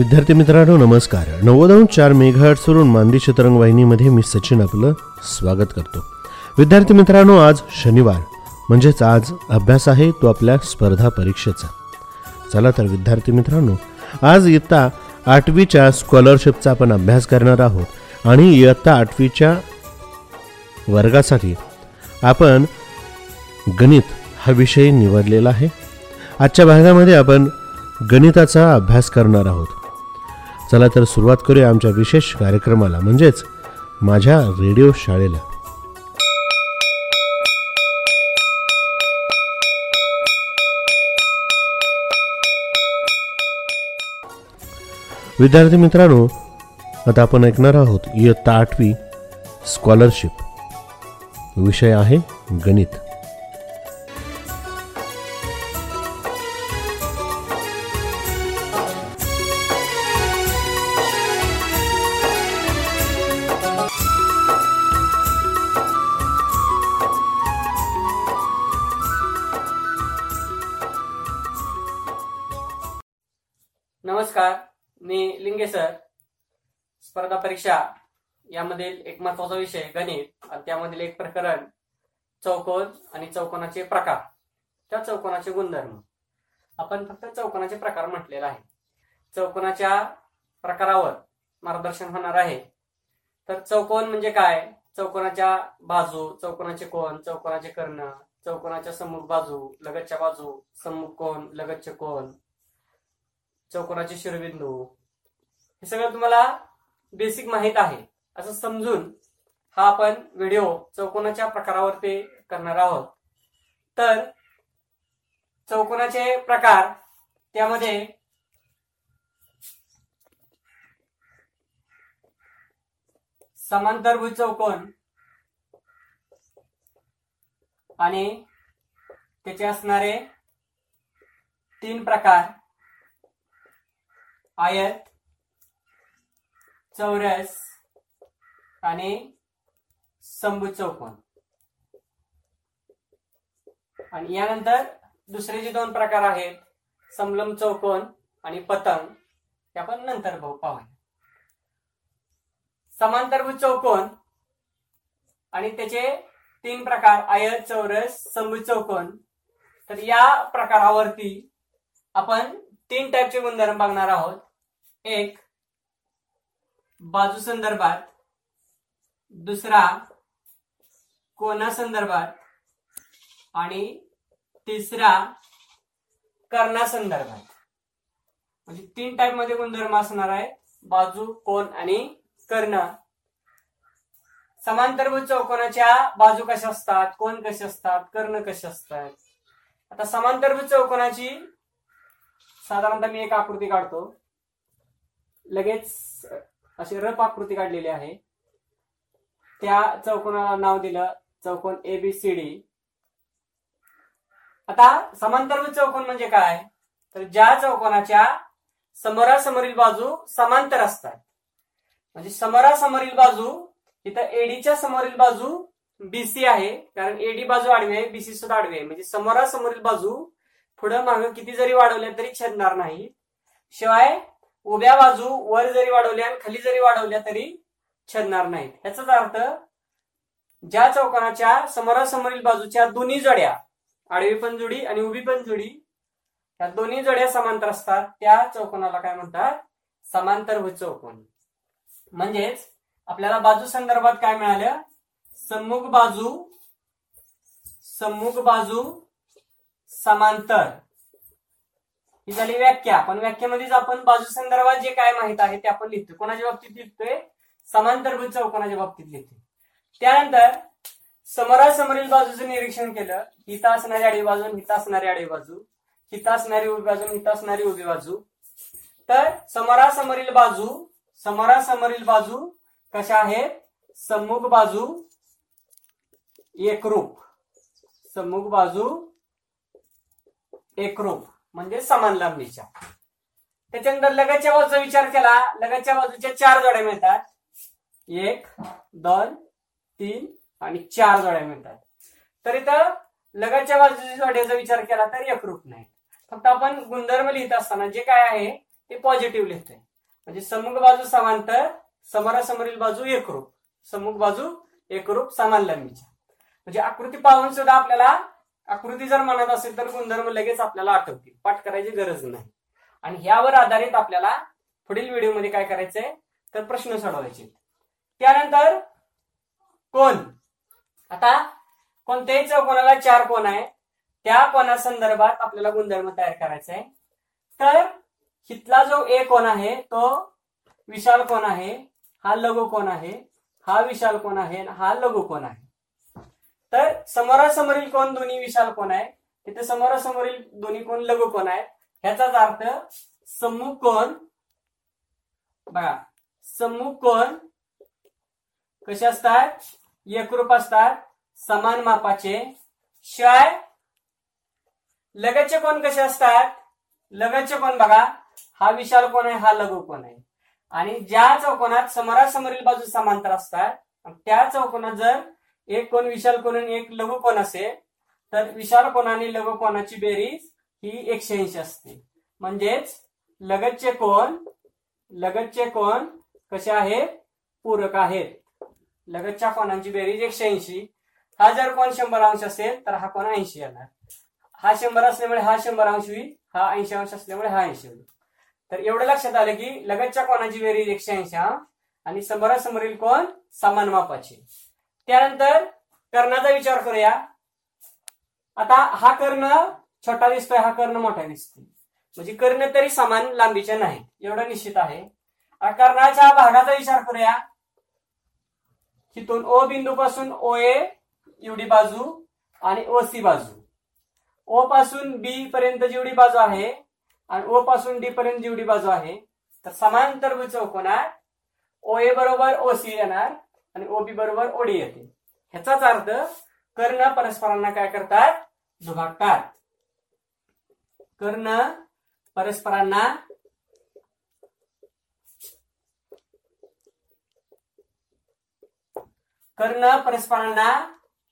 विद्यार्थी मित्रांनो नमस्कार. नव्वद चार मेघाटवरून मांदी शतरंग वाहिनीमध्ये मी सचिन आपलं स्वागत करतो. विद्यार्थी मित्रांनो आज शनिवार. म्हणजेच आज अभ्यास आहे तो आपल्या स्पर्धा परीक्षेचा. चला तर विद्यार्थी मित्रांनो आज इयत्ता आठवीच्या स्कॉलरशिपचा आपण अभ्यास करणार आहोत. आणि इयत्ता आठवीच्या वर्गासाठी आपण गणित हा विषय निवडलेला आहे. आजच्या भागामध्ये आपण गणिताचा अभ्यास करणार आहोत. चला तर सुरुवात करूया आमच्या विशेष कार्यक्रमाला. म्हणजेच माझ्या रेडिओ शाळेला. विद्यार्थी मित्रांनो आता आपण ऐकणार आहोत इयत्ता आठवी स्कॉलरशिप विषय आहे गणित. स्पर्धा परीक्षा यामधील एक महत्त्वाचा विषय गणित आणि त्यामधील एक प्रकरण चौकोन आणि चौकोनाचे प्रकार. त्या चौकोनाचे गुणधर्म. आपण फक्त चौकोनाचे प्रकार म्हटलेला आहे चौकोनाच्या प्रकारावर मार्गदर्शन होणार आहे. तर चौकोन म्हणजे काय? चौकोनाच्या बाजू चौकोनाचे कोण चौकोनाचे कर्ण चौकोनाच्या सम्मुख बाजू लगतच्या बाजू सम्मुख कोण लगतचे कोण चौकोनाचे शिरोबिंदू. हे सगळं तुम्हाला बेसिक माहीत आहे. असं समजून हा आपण व्हिडिओ चौकोनाच्या प्रकारावरती करणार आहोत. तर चौकोनाचे प्रकार त्यामध्ये समांतरभुज चौकोन आणि त्याचे असणारे तीन प्रकार आयत चौरस आणि संभुज चौकोन. आणि यानंतर दुसरे जे दोन प्रकार आहेत समलम चौकोन आणि पतंग ते आपण नंतर भाऊ पाहूया. समांतरभुज चौकोन आणि त्याचे तीन प्रकार आयत चौरस संभुज चौकोन. तर या प्रकारावरती आपण तीन टाईपचे गुणधर्म बघणार आहोत. एक बाजू संदर्भात. दुसरा कोणा संदर्भात. आणि तिसरा कर्णा संदर्भात. म्हणजे तीन टाईपमध्ये गुणधर्म असणार आहे. बाजू कोण आणि कर्ण. समांतरभुज चौकोनाच्या बाजू कशा असतात? कोण कसे असतात? कर्ण कसे असतात? आता समांतरभुज चौकोनाची साधारणतः मी एक आकृती काढतो. लगेच अशी रफ आकृती काढलेली आहे. त्या चौकोनाला नाव दिलं चौकोन ए बी सी डी आता समांतरभुज चौकोन म्हणजे काय? तर ज्या चौकोनाच्या समोरासमोरील बाजू समांतर असतात. म्हणजे समोरासमोरील बाजू इथं एडीच्या समोरील बाजू बीसी आहे. कारण एडी बाजू आडवी आहे बीसी सुद्धा आडवी. आहे म्हणजे समोरासमोरील बाजू पुढं मागं किती जरी वाढवल्या तरी छेदणार नाही. शिवाय उभ्या बाजू वर जरी वाढवल्या आणि खाली जरी वाढवल्या तरी छेदणार नाहीत. याचाच अर्थ ज्या चौकोनाच्या समोरासमोरील बाजूच्या दोन्ही जड्या आडवी पण जोडी आणि उभी पण जोडी या दोन्ही जड्या समांतर असतात त्या चौकोनाला काय म्हणतात? समांतरभुज चौकोन. म्हणजेच आपल्याला बाजू संदर्भात काय मिळालं? सम्मुख बाजू सम्मुख बाजू समांतर. ही झाली व्याख्या. पण व्याख्यामध्येच आपण बाजू संदर्भात जे काय माहीत आहे ते आपण लिहितो कोणाच्या बाबतीत लिहितोय? समांतरभूत चौकोनाच्या बाबतीत लिहितोय. त्यानंतर समोरासमोरील बाजूचं निरीक्षण केलं. हिता असणारी आडवी बाजू हिता असणारी आडवी बाजू हिता असणारी उभी बाजू हिता असणारी उभी बाजू. तर समोरासमोरील बाजू समोरासमोरील बाजू कशा आहेत? सम्मुख बाजू एकरूप. सम्मुख बाजू एकरूप. म्हणजे समान लांबीच्या त्याच्यानंतर लगाच्या बाजूचा विचार केला लगतच्या बाजूच्या चार जोड्या मिळतात. एक दोन तीन आणि चार जोड्या मिळतात. तर इथं लगाच्या बाजूच्या जोड्याचा विचार केला तर एकरूप नाही फक्त आपण गुणधर्म लिहित असताना जे काय आहे ते पॉझिटिव्ह लिहितोय. म्हणजे समुख बाजू समांतर समोरासमोरील बाजू एकरूप समुख बाजू एकरूप समान लांबीच्या म्हणजे आकृती पाहून सुद्धा आपल्याला आकृती जर म्हणत असेल तर गुणधर्म लगेच आपल्याला आठवतील. पाठ करायची गरज नाही. आणि ह्यावर आधारित आपल्याला पुढील व्हिडिओमध्ये काय करायचंय तर प्रश्न सोडवायचे. त्यानंतर कोण? आता कोणत्याही चौकोनाला चार कोण आहे. त्या कोणासंदर्भात आपल्याला गुणधर्म तयार करायचा आहे तर हितला जो ए कोण आहे तो विशाल कोण आहे हा लघु कोण आहे हा विशाल कोण आहे हा लघु कोण आहे. तर समोरासमोरील कोण दोन्ही विशाल कोण आहे? तिथे समोरासमोरील दोन्ही कोण लघु कोण आहेत ह्याचाच अर्थ सम्मुख कोण? बघा सम्मुख कोण? कसे असतात? एकरूप असतात समान मापाचे. शिवाय लगतचे कोण कसे असतात? लगतचे कोण बघा हा विशाल कोण आहे हा लघु कोण आहे. आणि ज्या चौकोनात समोरासमोरील बाजू समांतर असतात त्या चौकोनात जर एक कोण विशाल कोण आणि एक लघु कोण असेल तर विशाल कोण आणि लघु कोणाची बेरीज ही एकशे ऐंशी असते. म्हणजेच लगतचे कोण लगतचे कोण कसे आहेत? पूरक आहेत. लगतच्या कोणांची बेरीज एकशे ऐंशी. हा जर कोण शंभर अंश असेल तर हा कोण ऐंशी येणार. हा शंभर असल्यामुळे हा शंभर अंश होईल हा ऐंशी अंश असल्यामुळे हा ऐंशी होईल. तर एवढं लक्षात आलं की लगतच्या कोणाची बेरीज एकशे ऐंशी अंश आणि समोरासमोरील कोण? समान मापाचे. त्यानंतर कर्णाचा विचार करूया. आता हा कर्ण छोटा दिसतोय हा कर्ण मोठा दिसतोय. म्हणजे कर्ण तरी समान लांबीचे नाही एवढं निश्चित आहे. कर्णाच्या भागाचा विचार करूया. तिथून ओ बिंदू पासून ओ ए एवढी बाजू आणि ओ सी बाजू. ओ पासून बी पर्यंत जेवढी बाजू आहे आणि ओ पासून डी पर्यंत जेवढी बाजू आहे तर समांतर चौकोनात ओ ए बरोबर ओ सी येणार. आणि ओबी बरोबर ओडी येते. ह्याचाच अर्थ कर्ण परस्परांना काय करतात? दुभागतात. कर्ण परस्परांना कर्ण परस्परांना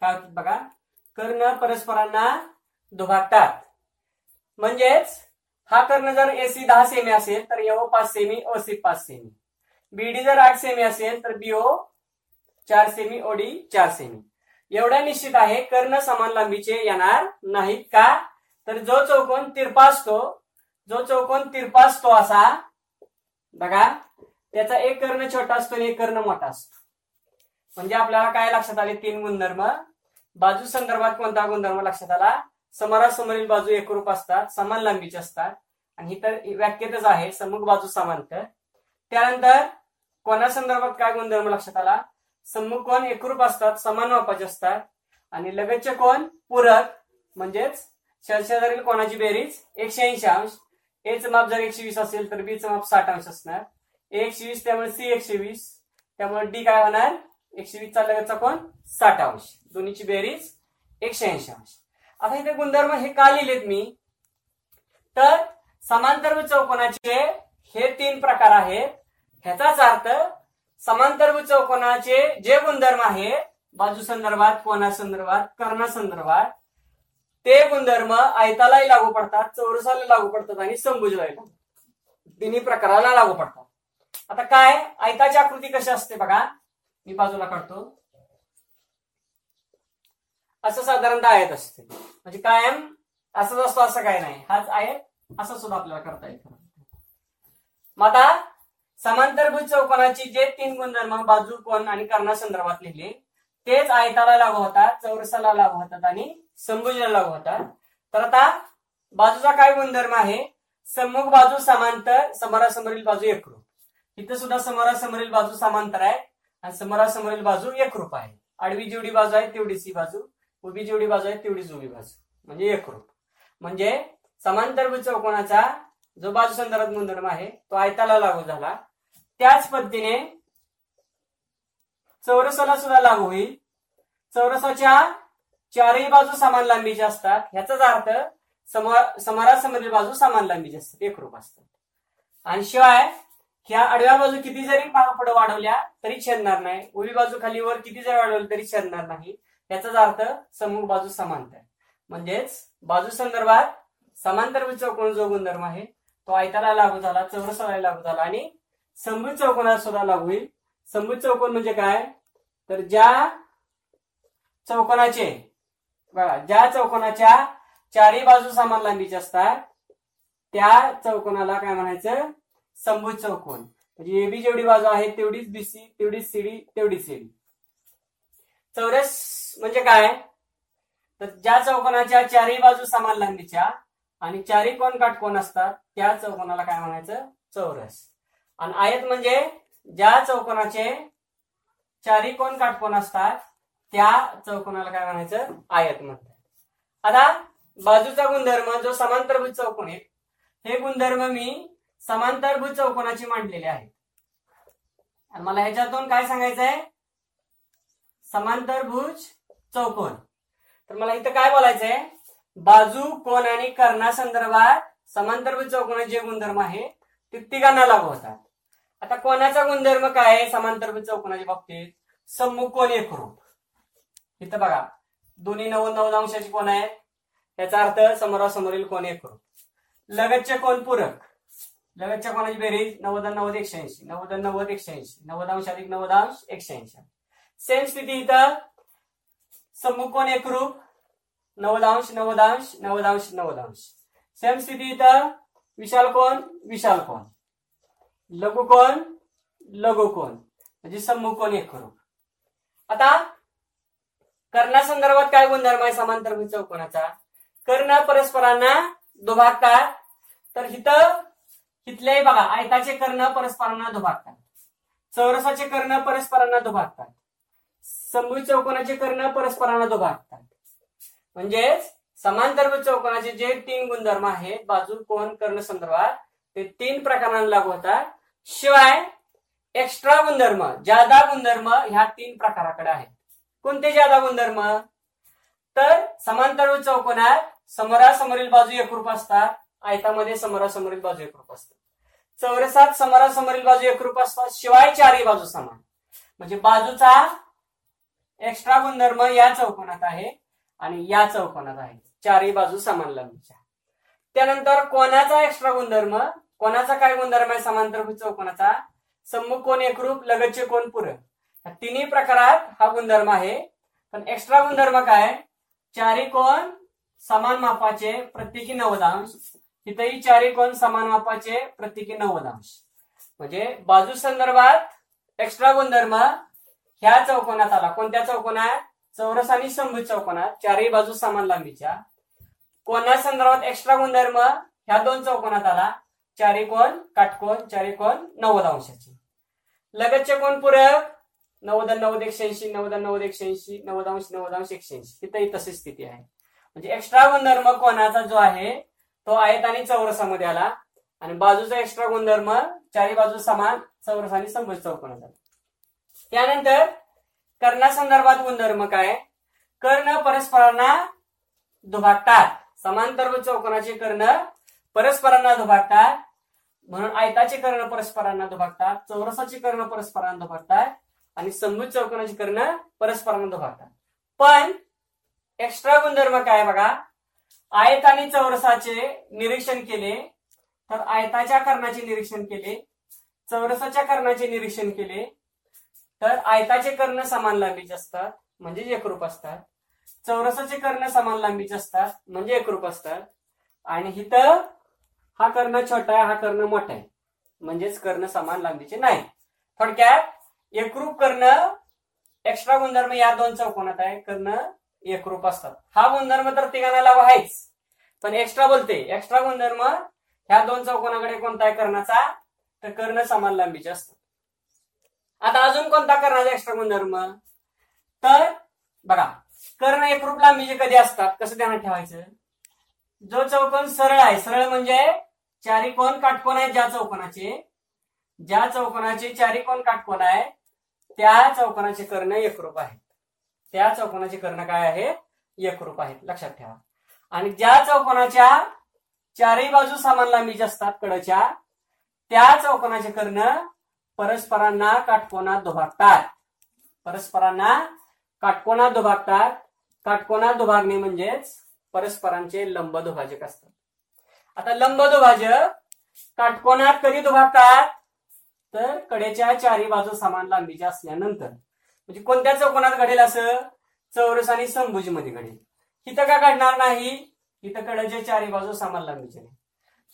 काय होतात बघा? कर्ण परस्परांना दुभागतात. म्हणजेच हा कर्ण जर एसी दहा सेमी असेल तर एओ पाच सेमी ओ सी पाच सेमी. बीडी जर आठ सेमी असेल तर बीओ चार सेमी ओडी चार सेमी. एवढा निश्चित आहे कर्ण समान लांबीचे येणार नाहीत का? तर जो चौकोन तिरपा असतो जो चौकोन तिरपा असतो असा बघा त्याचा एक कर्ण छोटा असतो आणि एक कर्ण मोठा असतो. म्हणजे आपल्याला काय लक्षात आले? तीन गुणधर्म. बाजू संदर्भात कोणता गुणधर्म लक्षात आला? समोरासमोरील बाजू एकरूप असतात समान लांबीचे असतात. आणि ही तर व्याख्येतच आहे समुख बाजू समांतर. त्यानंतर कोणा संदर्भात काय गुणधर्म लक्षात आला? सम्मुख कोण एकरूप असतात समान मापाचे असतात. आणि लगतचे कोण? पूरक. म्हणजेच शेजारील कोणाची बेरीज? एकशे ऐंशी अंश. एचं माप जर एकशे वीस असेल तर बीचं माप साठ अंश असणार. एकशे वीस त्यामुळे सी एकशे वीस. त्यामुळे डी काय होणार? एकशे वीसचा लगतचा कोण? साठ अंश. दोन्हीची बेरीज एकशे ऐंशी अंश. आता इथे गुणधर्म हे का लिहिलेत मी? तर समांतर चौकोनाचे हे तीन प्रकार आहेत. ह्याचाच अर्थ समांतरभुज चौकोनाचे जे गुणधर्म आहे बाजू संदर्भात कोणासंदर्भात कर्णासंदर्भात ते गुणधर्म आयतालाही लागू पडतात चौरसाला लागू पडतात आणि संभुजलाही तिन्ही प्रकाराला लागू पडतात. आता काय? आयताची आकृती कशी असते बघा. मी बाजूला काढतो. असं साधारणतः आयत असते. म्हणजे कायम असंच असतो असं काय नाही. हाच आयत असं सुद्धा आपल्याला करता येतं. मग आता समांतरभुज चौकोनाची जे तीन गुणधर्म बाजू कोण आणि कर्णासंदर्भात लिहिले. तेच आयताला लागू होतात चौरसाला लागू होतात आणि संभुजला लागू होतात. तर आता बाजूचा काय गुणधर्म आहे? सम्मुख बाजू समांतर समोरासमोरील बाजू एकरूप. इथं सुद्धा समोरासमोरील बाजू समांतर आहे आणि समोरासमोरील बाजू एकरूप आहे. आडवी जेवढी बाजू आहे तेवढीच ही बाजू. उभी जेवढी बाजू आहे तेवढीच उभी बाजू. म्हणजे एकरूप. म्हणजे समांतरभुज चौकोनाचा जो बाजू संदर्भात गुणधर्म आहे तो आयताला लागू झाला. त्याच पद्धतीने चौरसाला सुद्धा लागू होईल. चौरसाच्या चारही बाजू समान लांबीच्या असतात. ह्याचाच अर्थ समारासमधील बाजू समान लांबीची असतात. एकरूप असतात. आणि शिवाय ह्या आडव्या बाजू किती जरी मागे पुढे वाढवल्या तरी छेदणार नाही. उभी बाजू खाली वर किती जरी वाढवली तरी छेदणार नाही. याचाच अर्थ समूह बाजू समांतर. म्हणजेच बाजू संदर्भात समांतर चौकोन जो गुणधर्म आहे तो आयताला लागू झाला चौरसाला लागू झाला आणि समभुज चौकोनात सुद्धा लागू होईल. समभुज चौकोन म्हणजे काय? तर ज्या चौकोनाचे बघा ज्या चौकोनाच्या चारही बाजू समान लांबीचे असतात त्या चौकोनाला काय म्हणायचं? समभुज चौकोन. म्हणजे एबी जेवढी बाजू आहे तेवढीच बीसी तेवढीच सीडी तेवढीच सीडी चौरस म्हणजे काय? तर ज्या चौकोनाच्या चारही बाजू समान लांबीच्या आणि चारही कोण काटकोन असतात त्या चौकोनाला काय म्हणायचं? चौरस. आणि आयत म्हणजे ज्या चौकोनाचे चारही कोण काटकोण असतात त्या चौकोनाला काय म्हणायचं? आयत म्हणतात. आता बाजूचा गुणधर्म जो समांतरभुज चौकोन आहे हे गुणधर्म मी समांतरभुज चौकोनाची मांडलेले आहेत. आणि मला ह्याच्यातून काय सांगायचं आहे समांतरभुज चौकोन. तर मला इथं काय बोलायचंय? बाजू कोण आणि कर्णासंदर्भात समांतरभुज चौकोनाचे जे गुणधर्म आहे ते तिघांना लागू होतात. आता कोणाचा गुणधर्म काय आहे? समांतर चौकोनाच्या बाबतीत सम्मुख कोण एकरूप इथं बघा दोन्ही नव्वद नव्वद अंशाचे कोण आहे? याचा अर्थ समोरासमोरील कोण एकरूप लगतचे कोण पूरक? लगतच्या कोणाची बेरीज? नव्वद नव्वद एकशे ऐंशी. नव्वद नव्वद एकशे ऐंशी. नव्वद अंश अधिक नव्वद अंश एकशे ऐंशी. सेम स्थिती इथं. सम्मुख कोण एकरूप नव्वद अंश नव्वद अंश नव्वद अंश नव्वद अंश सेम स्थिती इथं. विशाल कोण? विशाल कोण? लघु कोण? लघु कोण? म्हणजे सम्मुख एक एकरूप आता कर्णासंदर्भात काय गुणधर्म आहे? समांतर म्हणजे चौकोनाचा. कर्ण परस्परांना दुभागतात. तर इथं इथलेही बघा आयताचे कर्ण परस्परांना दुभागतात. चौरसाचे कर्ण परस्परांना दुभागतात. समभुज चौकोनाचे कर्ण परस्परांना दुभागतात. म्हणजेच समांतरभुज चौकोनाचे जे तीन गुणधर्म आहेत बाजू कोण कर्ण संदर्भात ते तीन प्रकारांना लागू होतात. शिवाय एक्स्ट्रा गुणधर्म जादा गुणधर्म ह्या तीन प्रकाराकडे आहेत. कोणते जादा गुणधर्म? तर समांतर चौकोनात समोरासमोरील बाजू एकरूप असतात आयतामध्ये समोरासमोरील बाजू एकरूप असतात चौरसात समोरासमोरील बाजू एकरूप असतात शिवाय चारही बाजू समान. म्हणजे बाजूचा एक्स्ट्रा गुणधर्म या चौकोनात आहे आणि या चौकोनात आहे. चारही बाजू समान लांबीच्या. त्यानंतर कोणाचा एक्स्ट्रा गुणधर्म? कोणाचा काय गुणधर्म आहे? समांतर चौकोनाचा. सम्मुख कोण? एकरूप लगतचे कोण? पूरक या तिन्ही प्रकारात हा गुणधर्म आहे. पण एक्स्ट्रा गुणधर्म काय? चारी कोण? समान मापाचे प्रत्येकी नव्वद अंश. तिथेही चारी कोण? समान मापाचे प्रत्येकी नव्वद अंश. म्हणजे बाजू संदर्भात एक्स्ट्रा गुणधर्म ह्या चौकोनात आला. कोणत्या चौकोनात? चौरस आणि शंभू चौकोनात. चारही बाजू समान लांबीच्या. कोणा संदर्भात एक्स्ट्रा गुणधर्म ह्या दोन चौकोनात आला. चारी कोण काटकोण चारी कोण नव्वद अंशाची. लगतचे कोण पूरक? नव्वद नव्वद एकशे ऐंशी नव्वद नव्वद एकशे ऐंशी नव्वद अंश नव्वद अंश एकशे ऐंशी. तिथेही तशी स्थिती आहे. म्हणजे एक्स्ट्रा गुणधर्म कोणाचा जो आहे तो आयत आणि चौरसामध्ये आला. आणि बाजूचा एक्स्ट्रा गुणधर्म चारी बाजू समान चौरस आणि समभुज चौकोन झाला त्यानंतर कर्णासंदर्भात गुणधर्म काय? कर्ण परस्परांना दुभागतात. समांतर चौकोनाचे कर्ण परस्परांना दुभागतात. म्हणून आयताचे कर्ण परस्परांना दुभागतात चौरसाचे कर्ण परस्परांना दुभागतात आणि समृद्ध चौकोनाचे कर्ण परस्परांना दुभागतात. पण एक्स्ट्रा गुणधर्म काय बघा? आयत आणि चौरसाचे निरीक्षण केले तर आयताच्या कर्णाचे निरीक्षण केले चौरसाच्या कर्णाचे निरीक्षण केले तर आयताचे कर्ण समान लांबीचे असतात म्हणजे एकरूप असतात. चौरसाचे कर्ण समान लांबीचे असतात म्हणजे एकरूप असतात. आणि इथं हा कर्ण छोटा आहे हा कर्ण मोठा आहे. म्हणजेच कर्ण समान लांबीचे नाही. थोडक्यात एकरूप कर्ण एक्स्ट्रा गुणधर्म या दोन चौकोनात आहे. कर्ण एकरूप असतात. हा गुणधर्म तर तिघांना लागू आहेच. पण एक्स्ट्रा बोलते. एक्स्ट्रा गुणधर्म ह्या दोन चौकोनाकडे कोणता आहे कर्णाचा? तर कर्ण समान लांबीचे असतात. आता अजून कोणता कर्णाचा एक्स्ट्रा गुणधर्म? तर बघा कर्ण एकरूप लांबीचे कधी असतात? कसं ध्यानात ठेवायचं? जो चौकोन सरळ आहे. सरळ म्हणजे चारी कोण काटकोन आहेत? ज्या चौकोनाचे. ज्या चौकोनाचे चारी कोण काटकोन आहे त्या चौकोनाचे कर्ण एकरूप आहेत. त्या चौकोनाचे कर्ण काय आहे? एकरूप आहेत. लक्षात ठेवा. आणि ज्या चौकोनाच्या चारही बाजू समान लांबीचे असतात कडच्या त्या चौकोनाचे कर्ण परस्परांना काटकोनात दुभागतात. परस्परांना काटकोनात दुभागतात. काटकोनात दुभागणे म्हणजेच परस्परांचे लंब दुभाजक असतात. आता लंब दुभाजक काटकोनात कधी दुभागतात तर कडेच्या चारी बाजू समान लांबीच्या असल्यानंतर. म्हणजे कोणत्या चौकोनात घडेल असं? चौरस आणि समभुजमध्ये घडेल. इथं का घडणार नाही? इथं कडेच्या चारी बाजू समान लांबीच्या नाही.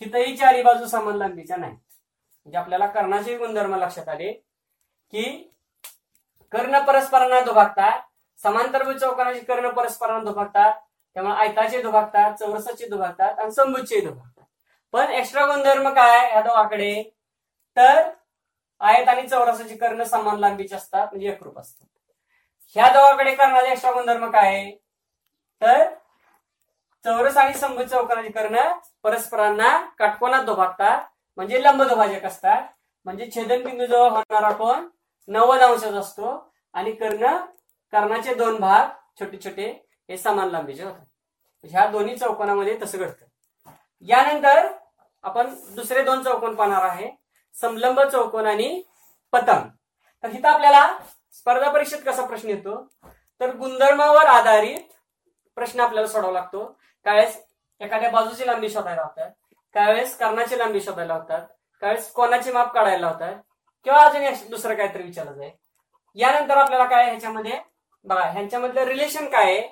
तिथंही चारी बाजू समान लांबीच्या नाहीत. म्हणजे आपल्याला कर्णाचे गुणधर्म लक्षात आले की कर्ण परस्परांना दुभागतात समांतर चौकोनाचे कर्ण परस्परांना दुभागतात त्यामुळे आयताचे दुभागतात चौरसाचे दुभागतात आणि संभुजचे दुभागतात. पण एक्स्ट्रा गुणधर्म काय या दोघाकडे? तर आयत आणि चौरसाची कर्ण समान लांबीचे असतात म्हणजे एकरूप असतात. ह्या दोघाकडे करणारे एक्स्ट्रा गुणधर्म काय आहे? तर चौरस आणि संभू चौकनाची कर्ण परस्परांना काटकोनात दुभागतात म्हणजे लंब दुभाजक असतात. म्हणजे छेदनबिंदू जवळ होणारा कोण नव्वद अंशाचा असतो आणि कर्ण कर्णाचे दोन भाग छोटे छोटे हे समान लांबीचे होतात. ह्या दोन्ही चौकोनामध्ये तसं घडतं. यानंतर आपण दुसरे दोन चौकोन पाहणार आहे. समलंब चौकोन आणि पतंग. तर इथं आपल्याला स्पर्धा परीक्षेत कसा प्रश्न येतो? तर गुणधर्मावर आधारित प्रश्न आपल्याला सोडावा लागतो. त्यावेळेस एखाद्या बाजूची लांबी शोधायला होतात. त्यावेळेस कर्णाची लांबी शोधायला होतात. त्यावेळेस कोणाचे माप काढायला होतात. किंवा अजून दुसरं काहीतरी विचारलं जाईल यानंतर आपल्याला काय ह्याच्यामध्ये? बघा ह्यांच्यामधलं रिलेशन काय आहे?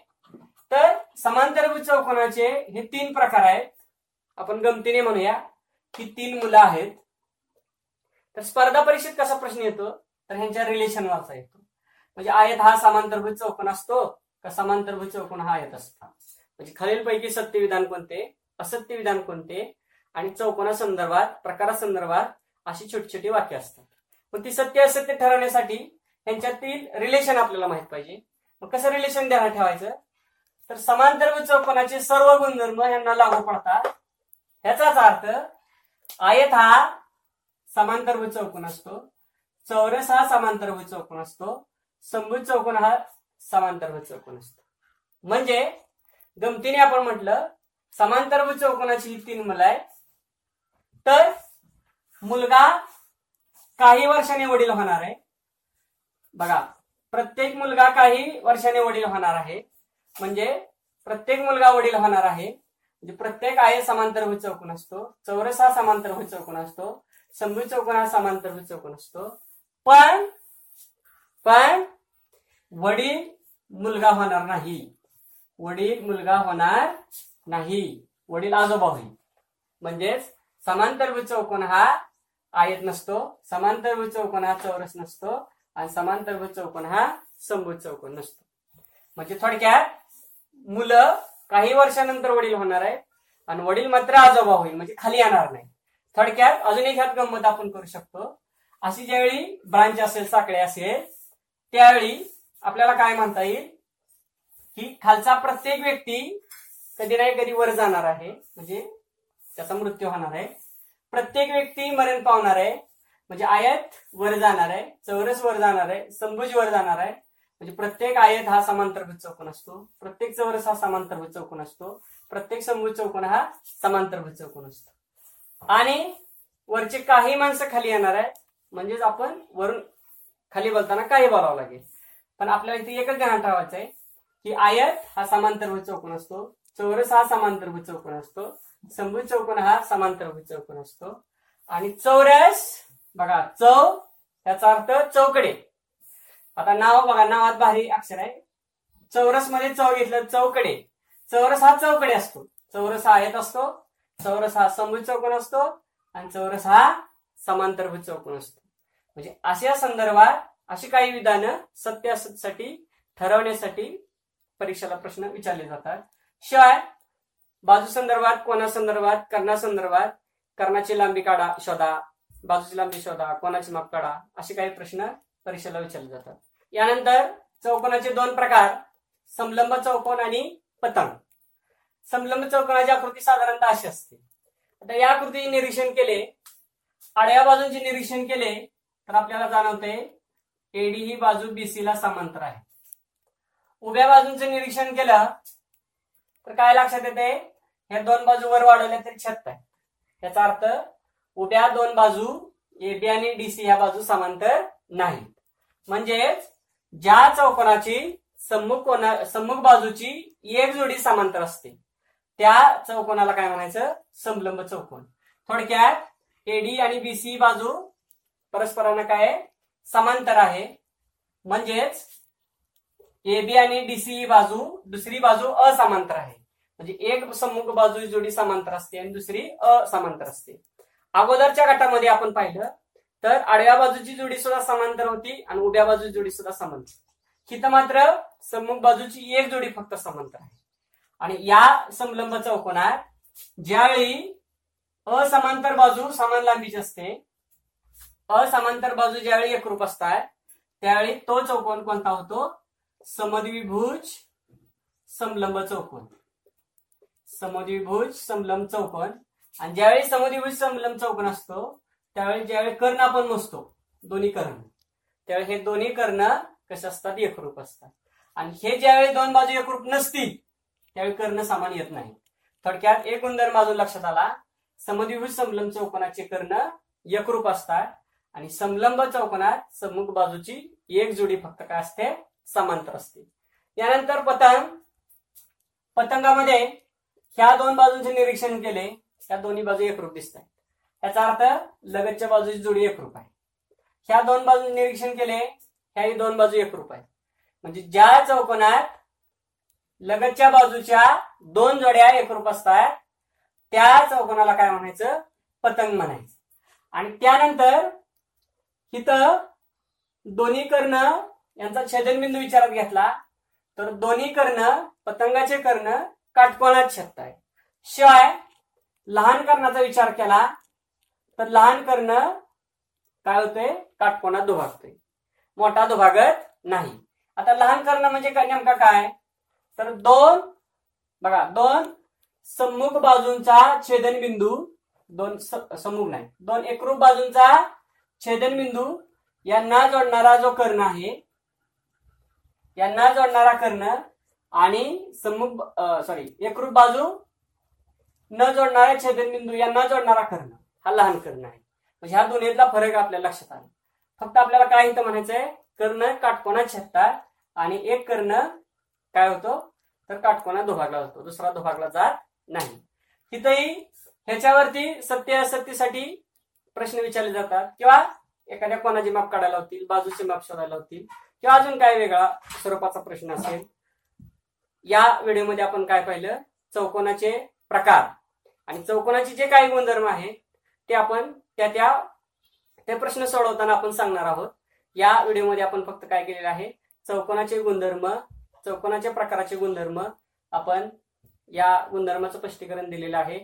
तर समांतरभुज चौकोनाचे हे तीन प्रकार आहेत. आपण गमतीने म्हणूया की तीन मुलं आहेत. तर स्पर्धा परीक्षेत कसा प्रश्न येतो? तर ह्यांच्या रिलेशन वाचा येतो. म्हणजे आयत हा समांतरभुज चौकोन असतो का समांतरभुज चौकोन हा आयत असतो? म्हणजे खालीलपैकी सत्य विधान कोणते? असत्य विधान कोणते? आणि चौकोना संदर्भात प्रकारासंदर्भात अशी छोटी छोटी वाक्य असतात. मग ती सत्य असत्य ठरवण्यासाठी त्यांच्यातील रिलेशन आपल्याला माहीत पाहिजे. मग कसं रिलेशन द्यायला ठेवायचं? तर समांतरभुज चौकोनाचे सर्व गुणधर्म यांना लागू पडतात. ह्याचाच अर्थ आयत हा समांतरभुज चौकोन असतो. चौरस हा समांतरभुज चौकोन असतो. समभुज चौकोन हा समांतरभुज चौकोन असतो. म्हणजे गमतीने आपण म्हटलं समांतरभुज चौकोनाची ही तीन मुलं आहेत. तर मुलगा काही वर्षाने वडील होणार आहे. बघा प्रत्येक मुलगा काही वर्षाने वडील होणार आहे. म्हणजे प्रत्येक मुलगा वडील होणार आहे. म्हणजे प्रत्येक आय समांतरभुज चौकोन असतो. चौरस हा समांतर समांतरभुज चौकोन असतो. समभुज चौकोन हा समांतरभुज चौकोन असतो. पण पण वडील मुलगा होणार नाही. वडील मुलगा होणार नाही. वडील आजोबा होईल. म्हणजेच समांतरभुज चौकोन हा आयत नसतो. समांतरभुज चौकोन हा चौरस नसतो. आणि समांतरभुज चौकोन हा समभुज चौकोन नसतो. म्हणजे थोडक्यात मुलं काही वर्षानंतर वडील होणार आहेत आणि वडील मात्र आजोबा होईल म्हणजे खाली येणार नाही. थोडक्यात अजून एक ह्यात गंमत आपण करू शकतो. अशी ज्यावेळी ब्रांच असेल साखळी असेल त्यावेळी आपल्याला काय म्हणता येईल? की खालचा प्रत्येक व्यक्ती कधी नाही कधी वर जाणार आहे. म्हणजे त्याचा मृत्यू होणार आहे. प्रत्येक व्यक्ती मरण पावणार आहे. म्हणजे आयत वर जाणार आहे चौरस वर जाणार आहे संभुज वर जाणार आहे. म्हणजे प्रत्येक आयत हा समांतरभुज चौकोन असतो. प्रत्येक चौरस हा समांतरभुज चौकोन असतो. प्रत्येक संभुज चौकोन हा समांतरभुज चौकोन असतो. आणि वरचे काही माणसं खाली येणार आहेत. म्हणजेच आपण वरून खाली बोलताना काही बोलावं लागेल. पण आपल्याला इथे एकच ध्यान ठेवायचं आहे की आयत हा समांतरभुज चौकोन असतो. चौरस हा समांतरभुज चौकोन असतो. संभुज चौकोन हा समांतरभुज चौकोन असतो. आणि चौरस बघा चौ याचा अर्थ चौकडे. आता नाव बघा नावात भारी अक्षर आहे. चौरसमध्ये चव घेतलं चौकडे. चौरस हा चौकडे असतो. चौरस हा आयत असतो चौरस हा समभुज चौकोन असतो आणि चौरस हा समांतरभुज चौकोन असतो. म्हणजे अशा संदर्भात अशी काही विधानं सत्यसाठी ठरवण्यासाठी परीक्षेला प्रश्न विचारले जातात. शिवाय बाजू संदर्भात कोणा संदर्भात कर्णा संदर्भात कर्णाची लांबी काढा शोधा. बाजूची लांबी शोधा कोणाची माप काढा असे काही प्रश्न परीक्षेला विचारले जातात. यानंतर चौकोनाचे दोन प्रकार समलंब चौकोन आणि पतंग. समलंब चौकोनाची आकृती साधारणतः अशी असते. आता या आकृतीचे निरीक्षण केले आडव्या बाजूंचे निरीक्षण केले तर आपल्याला जाणवते एडी ही बाजू बीसी ला समांतर आहे. उभ्या बाजूंचं निरीक्षण केलं तर काय लक्षात येते? ह्या दोन बाजू वर वाढवल्या तरी छत आहे. याचा अर्थ उभ्या दोन बाजू एबी आणि डीसी ह्या बाजू समांतर नाही. म्हणजेच ज्या चौकोनाची सम्मुख कोणा सम्मुख बाजूची एक जोडी समांतर असते त्या चौकोनाला काय म्हणायचं? समलंब चौकोन. थोडक्यात एडी आणि बीसी बाजू परस्परांना काय समांतर आहे. म्हणजेच एबी आणि डीसी बाजू दुसरी बाजू असमांतर आहे. म्हणजे एक सम्मुख बाजू जोडी समांतर असते आणि दुसरी असमांतर असते. अगोदरच्या गटामध्ये आपण पाहिलं तर आडव्या बाजूची जोडी सुद्धा समांतर होती आणि उभ्या बाजूची जोडी सुद्धा समांतर. हिथं मात्र सम्मुख बाजूची एक जोडी फक्त समांतर आहे. आणि या समलंब चौकोनात ज्यावेळी असमांतर बाजू समान लांबीची असते असमांतर बाजू ज्यावेळी एकरूप असतात त्यावेळी तो चौकोन कोणता होतो? समद्विभुज समलंब चौकोन. समद्विभुज समलंब चौकोन. आणि ज्यावेळी समद्विभुज समलंब चौकोन असतो त्यावेळी ज्यावेळी कर्ण आपण मोजतो दोन्ही कर्ण. त्यावेळी हे दोन्ही कर्ण कसे असतात? एकरूप असतात. आणि हे ज्यावेळी दोन बाजू एकरूप नसतील त्यावेळी कर्ण समान येत नाही. थोडक्यात एक गुणधर्म अजून लक्षात आला. समद्विभुज समलंब चौकोनाचे कर्ण एकरूप असतात आणि समलंब चौकोनात सम्मुख बाजूची एक जोडी फक्त काय असते? समांतर असते. यानंतर पतंग. पतंगामध्ये ह्या दोन बाजूंचे निरीक्षण केले ह्या दोन्ही बाजू एकरूप दिसत आहेत याचा अर्थ लगतच्या बाजूची जोडी एकरूप आहे ह्या दोन बाजू निरीक्षण केले ह्याही दोन बाजू एकरूप आहेत म्हणजे ज्या चौकोनात लगतच्या बाजूच्या दोन जोड्या एकरूप असतात त्या चौकोनाला काय म्हणायचं? पतंग म्हणायचं. आणि त्यानंतर इथं दोन्ही कर्ण यांचा छेदनबिंदू विचारात घेतला तर दोन्ही कर्ण पतंगाचे कर्ण काटकोनात आहे शिवाय लहान कर्णाचा विचार केला तर लहान कर्ण काय होतंय? काटकोणात दुभागतोय. मोठा दुभागत नाही. आता लहान कर्ण म्हणजे काय? नेमका काय? तर दोन बघा दोन सम्मुख बाजूंचा छेदनबिंदू दोन स- सम्मुख नाही दोन एकरूप बाजूंचा छेदनबिंदू यांना जोडणारा जो कर्ण आहे यांना जोडणारा कर्ण आणि सम्मुख सॉरी एकरूप बाजू न जोडणारा छेदनबिंदू यांना जोडणारा कर्ण. हा लहान कर्ण आहे. म्हणजे ह्या दोन्हीतला फरक आपल्या लक्षात आला. फक्त आपल्याला काय इथं म्हणायचंय? कर्ण काटकोनात छेदतात आणि एक कर्ण काय होतो? तर काटकोनात दुभागला जातो दुसरा दुभागला जात नाही. तिथंही ह्याच्यावरती सत्य असत्यसाठी प्रश्न विचारले जातात. किंवा एखाद्या कोणाचे माप काढायला होतील बाजूचे माप शोधायला होतील किंवा अजून काय वेगळा स्वरूपाचा प्रश्न असेल. या व्हिडिओमध्ये आपण काय पाहिलं? चौकोनाचे प्रकार. आणि चौकोनाचे जे काही गुणधर्म आहेत ते आपण त्या त्या ते प्रश्न सोडवताना आपण सांगणार आहोत. या व्हिडिओमध्ये आपण फक्त काय केलेलं आहे? चौकोनाचे गुणधर्म चौकोनाच्या प्रकाराचे गुणधर्म आपण या गुणधर्माचं स्पष्टीकरण दिलेलं आहे.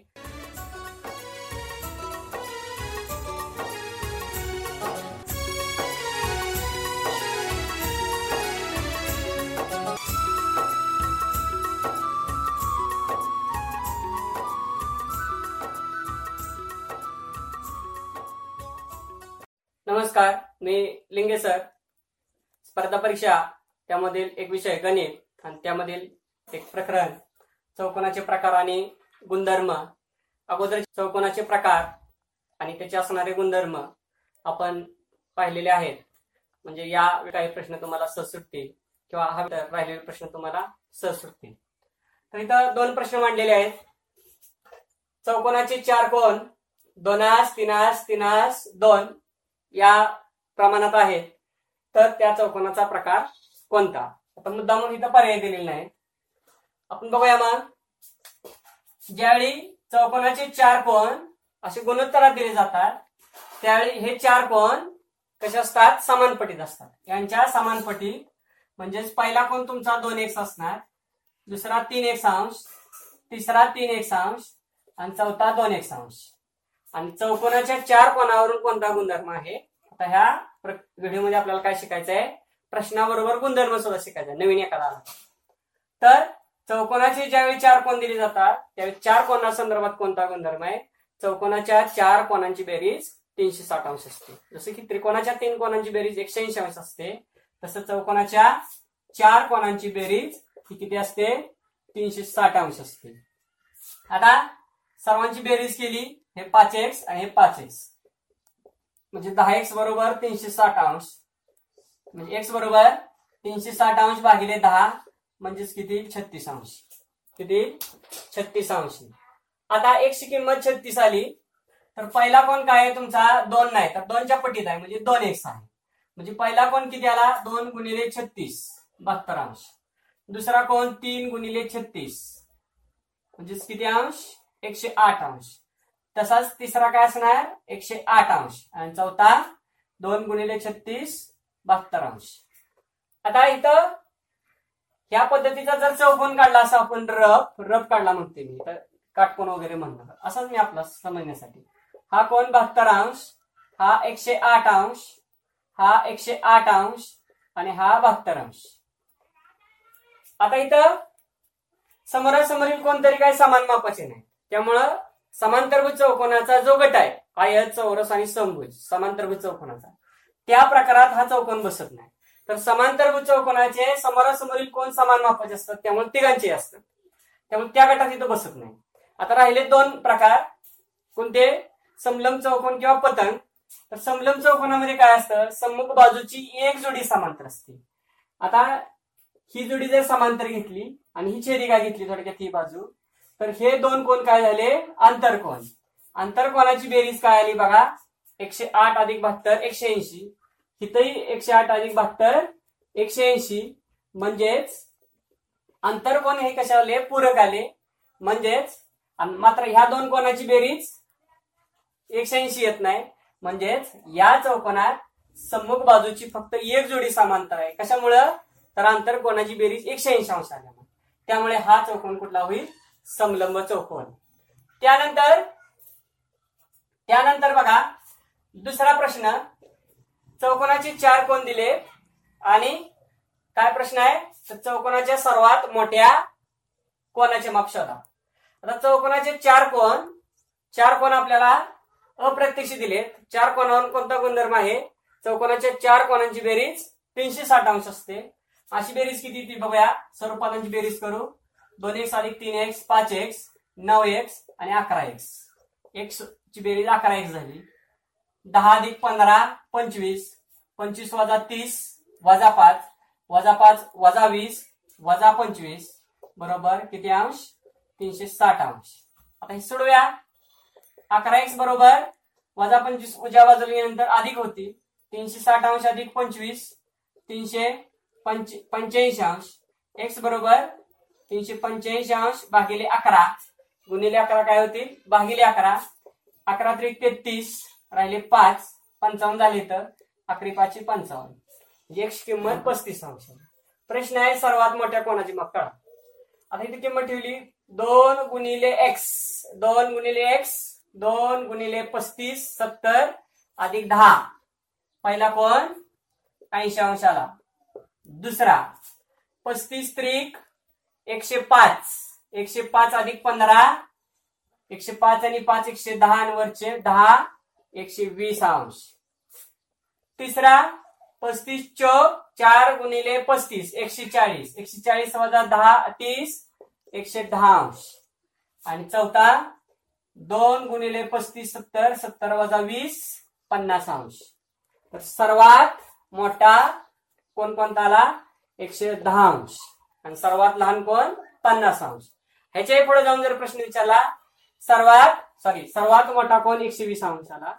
नमस्कार मी लिंगे सर. स्पर्धा परीक्षा त्यामधील एक विषय गणित आणि त्यामधील एक प्रकरण. चौकोनाचे प्रकार आणि गुणधर्म. अगोदर चौकोनाचे प्रकार आणि त्याचे असणारे गुणधर्म आपण पाहिलेले आहेत. म्हणजे या काही प्रश्न तुम्हाला सहज सुटतील किंवा हा राहिलेले प्रश्न तुम्हाला सहज सुटतील. तर इथं दोन प्रश्न मांडलेले आहेत. चौकोनाचे चार कोण दोनास तिनास तिनास दोन. या प्रमाणात आहेत तर त्या चौकोनाचा प्रकार कोणता? आता मुद्दा म्हणून इथं पर्याय दिलेला नाही. आपण बघूया मग. ज्यावेळी चौकोनाचे चार कोण असे गुणोत्तरात दिले जातात त्यावेळी हे चार कोण कसे असतात? समानपटीत असतात. यांच्या समानपटी म्हणजेच पहिला कोण तुमचा दोन एक्स असणार दुसरा तीन एक्स अंश तिसरा तीन एक्स अंश आणि चौथा दोन एक्स अंश. आणि चौकोनाच्या चार कोणावरून कोणता गुणधर्म आहे? आता ह्या व्हिडिओमध्ये आपल्याला काय शिकायचं आहे? प्रश्नाबरोबर गुणधर्म सुद्धा शिकायचा नवीन एखादा आला. तर चौकोनाचे ज्यावेळी चार कोण दिले जातात त्यावेळी चार कोणा संदर्भात कोणता गुणधर्म आहे? चौकोनाच्या चार कोणांची बेरीज तीनशे साठ अंश असते. जसं की त्रिकोणाच्या तीन कोणांची बेरीज एकशे ऐंशी अंश असते. तसं चौकोनाच्या चार कोणांची बेरीज ही किती असते? तीनशे साठ अंश असते. आता सर्वांची बेरीज केली. हे पाच एक्स आणि हे पाच एक्स म्हणजे दहा एक्स बरोबर तीनशे साठ अंश. म्हणजे एक्स बरोबर तीनशे साठ अंश भागिले दहा म्हणजेच किती? छत्तीस अंश. किती? छत्तीस अंश. आता एक्सची किंमत छत्तीस आली तर पहिला कोण काय आहे तुमचा? दोन नाही. तर दोनच्या पटीत आहे. म्हणजे दोन एक्स आहे. म्हणजे पहिला कोण किती आला? दोन गुणिले छत्तीस. बहात्तर अंश. दुसरा कोण? तीन गुणिले छत्तीस. म्हणजेच किती अंश? एकशे आठ अंश. तसाच तिसरा काय असणार? एकशे आठ अंश. आणि चौथा दोन गुणिले छत्तीस बहात्तर अंश. आता इथं या पद्धतीचा जर चौकोन काढला असं आपण रफ रफ काढला म्हणते मी तर काटकोन वगैरे म्हणणार. असंच मी आपला समजण्यासाठी. हा कोण बहात्तर अंश हा एकशे आठ अंश हा एकशे आठ अंश आणि हा बहात्तर अंश. आता इथं समोरासमोरील कोणतरी काही समान मापाचे नाही. त्यामुळं समांतरभुज चौकोनाचा जो गट आहे आयत चौरस आणि समभुज समांतरभुज चौकोनाचा. त्या प्रकारात हा चौकोन बसत नाही. तर समांतरभुज चौकोनाचे समोरासमोरील कोण समान मापाचे असतात त्यामुळे तिघांचे असतात. त्यामुळे त्या गटात इथं बसत नाही. आता राहिले दोन प्रकार. कोणते? समलंब चौकोन किंवा पतंग. तर समलंब चौकोनामध्ये काय असतं? सम्मुख बाजूची एक जोडी समांतर असते. आता ही जोडी जर समांतर घेतली आणि ही छेदिका घेतली थोडक्यात ही बाजू तर हे दोन कोण काय झाले? आंतरकोण आंतरकोणाची बेरीज काय आली बघा? एकशे आठ अधिक बहात्तर एकशे ऐंशी. इथंही एकशे आठ अधिक बहात्तर एकशे ऐंशी. म्हणजेच आंतरकोण हे कशा आले? पूरक आले. म्हणजेच मात्र ह्या दोन कोणाची बेरीज एकशे ऐंशी येत नाही. म्हणजेच या चौकोनात सम्मुख बाजूची फक्त एक जोडी समांतर आहे. कशामुळं? तर आंतरकोणाची बेरीज एकशे ऐंशी अंश आल्यामुळे त्यामुळे हा चौकोन कुठला होईल? समलंब चौकोन. त्यानंतर त्यानंतर बघा दुसरा प्रश्न. चौकोनाचे चार कोण दिले आणि काय प्रश्न आहे? चौकोनाच्या सर्वात मोठ्या कोणाचे माप शोधा. आता चौकोनाचे चार कोण चार कोण आपल्याला अप्रत्यक्ष दिले. चार कोणावर कोणता गुणधर्म आहे? चौकोनाच्या चार कोणांची बेरीज तीनशे साठ अंश असते. अशी बेरीज किती ती बघूया. स्वरूपातांची बेरीज करू. दोन एक्स अधिक तीन एक्स पाच एक्स नऊ एक्स आणि अकरा एक्स. एक्स ची बेरीज अकरा एक्स झाली. दहा अधिक पंधरा पंचवीस. पंचवीस वजा तीस वजा पाच. वजा पाच वजा वीस वजा पंचवीस. बरोबर किती अंश? तीनशे साठ अंश. आता हे सोडूया. अकरा एक्स बरोबर. वजा पंचवीस उज्या बाजूला गेल्यानंतर अधिक होती. तीनशे साठ अंश अधिक पंचवीस. तीनशे पंच पंच्याऐंशी अंश. एक्स बरोबर तीनशे पंच्याऐंशी अंश भागिले अकरा. गुणिले अकरा काय होतील? भागिले अकरा. अकरा त्रिक तेहतीस राहिले पाच. पंचावन्न झाले तर अकरी पाचशे पंचावन्न. म्हणजे एक्स किंमत पस्तीस अंश. प्रश्न आहे सर्वात मोठ्या कोणाची मग कळा. आता इथे किंमत ठेवली. दोन गुणिले एक्स. दोन गुणिले एक्स. दोन गुणिले पस्तीस. सत्तर. अधिक दहा. पहिला कोण? ऐंशी अंशाला. दुसरा. पस्तीस त्रिक एकशे पाच. एकशे पाच अधिक पंधरा. एकशे पाच आणि पाच एकशे दहा वरचे दहा. एकशे वीस अंश. तिसरा पस्तीस चौक चार गुणिले पस्तीस. एकशे चाळीस. एकशे चाळीस वजा दहा तीस. एकशे दहा अंश. आणि चौथा दोन गुणिले पस्तीस सत्तर. सत्तर वजा वीस पन्नास अंश. तर सर्वात मोठा कोणकोणताला? आला एकशे दहा अंश. आणि सर्वात लहान कोण? पन्नास अंश. ह्याच्याही पुढे जाऊन जर प्रश्न विचारला सर्वात सॉरी सर्वात मोठा कोण? एकशे वीस अंश आला.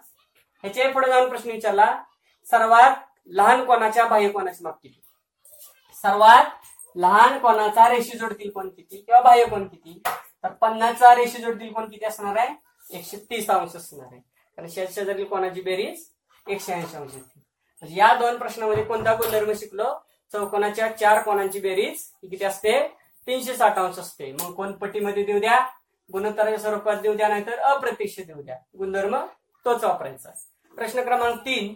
ह्याच्याही पुढे जाऊन प्रश्न विचारला सर्वात लहान कोणाच्या बाह्य कोणाची माप किती सर्वात लहान कोणाचा रेशी जोडतील कोण किती? किंवा बाह्य कोण किती? तर पन्नासचा रेशी जोडतील कोण किती असणार आहे? एकशे तीस अंश असणार आहे. कारण शेजारील कोणाची बेरीज? एकशे ऐंशी अंश या दोन प्रश्नामध्ये कोणता गुणधर्म शिकलो? चौकोनाच्या चार कोणांची बेरीज. ही किती असते? तीनशे साठ अंश असते. मग कोण पट्टीमध्ये देऊ द्या? गुणोत्तराच्या स्वरूपात देऊ द्या नाहीतर अप्रत्यक्ष देऊ द्या. गुणधर्म तोच वापरायचा. प्रश्न क्रमांक तीन.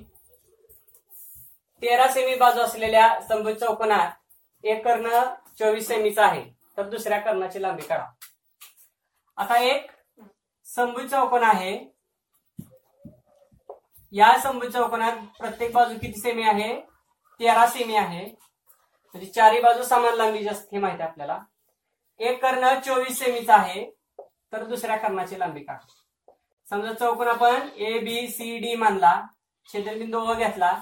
तेरा सेमी बाजू असलेल्या स्तंभ चौकोनात एक कर्ण चोवीस सेमीचा आहे. तर दुसऱ्या कर्णाची लांबी काढा. आता एक संभू चौकोन आहे. या संभू चौकोनात प्रत्येक बाजू किती सेमी आहे? तेरा सेमी आहे. म्हणजे चारही बाजू समान लांबी जास्त हे माहिती आहे आपल्याला. एक कर्ण चोवीस सेमीचा आहे. तर दुसऱ्या कर्णाची लांबी का समजा चौकोन आपण ए बी सी डी मानला. छेदनबिंदू ओ घेतला.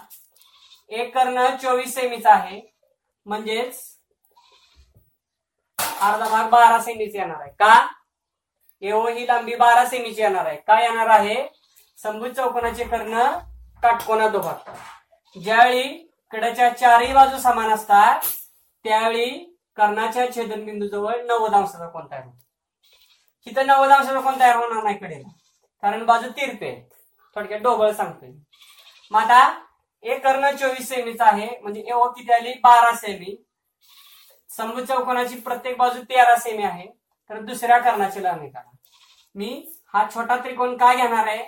एक कर्ण चोवीस सेमीचा आहे. म्हणजेच अर्धा भाग बारा सेमीचा येणार आहे. का? एओ ही लांबी बारा सेमीची येणार आहे. का येणार आहे? समभुज चौकोनाचे कर्ण काटकोना दुभागतात ज्यावेळी कड्याच्या चारही बाजू समान असतात. त्यावेळी कर्णाच्या छेदनबिंदूजवळ नव्वद अंशाचा कोण तयार होतो? तिथं नव्वद अंशाचा कोण तयार होणार नाही कडेला. कारण बाजू तिरपे थोडक्यात डोबळ सांगतोय. मग आता एक कर्ण चोवीस सेमीचा आहे. म्हणजे एवढ किती आली? बारा सेमी. समभुज चौकोनाची प्रत्येक बाजू तेरा सेमी आहे. तर दुसऱ्या कर्णाची लांबी काढा. मी हा छोटा त्रिकोण काय घेणार आहे?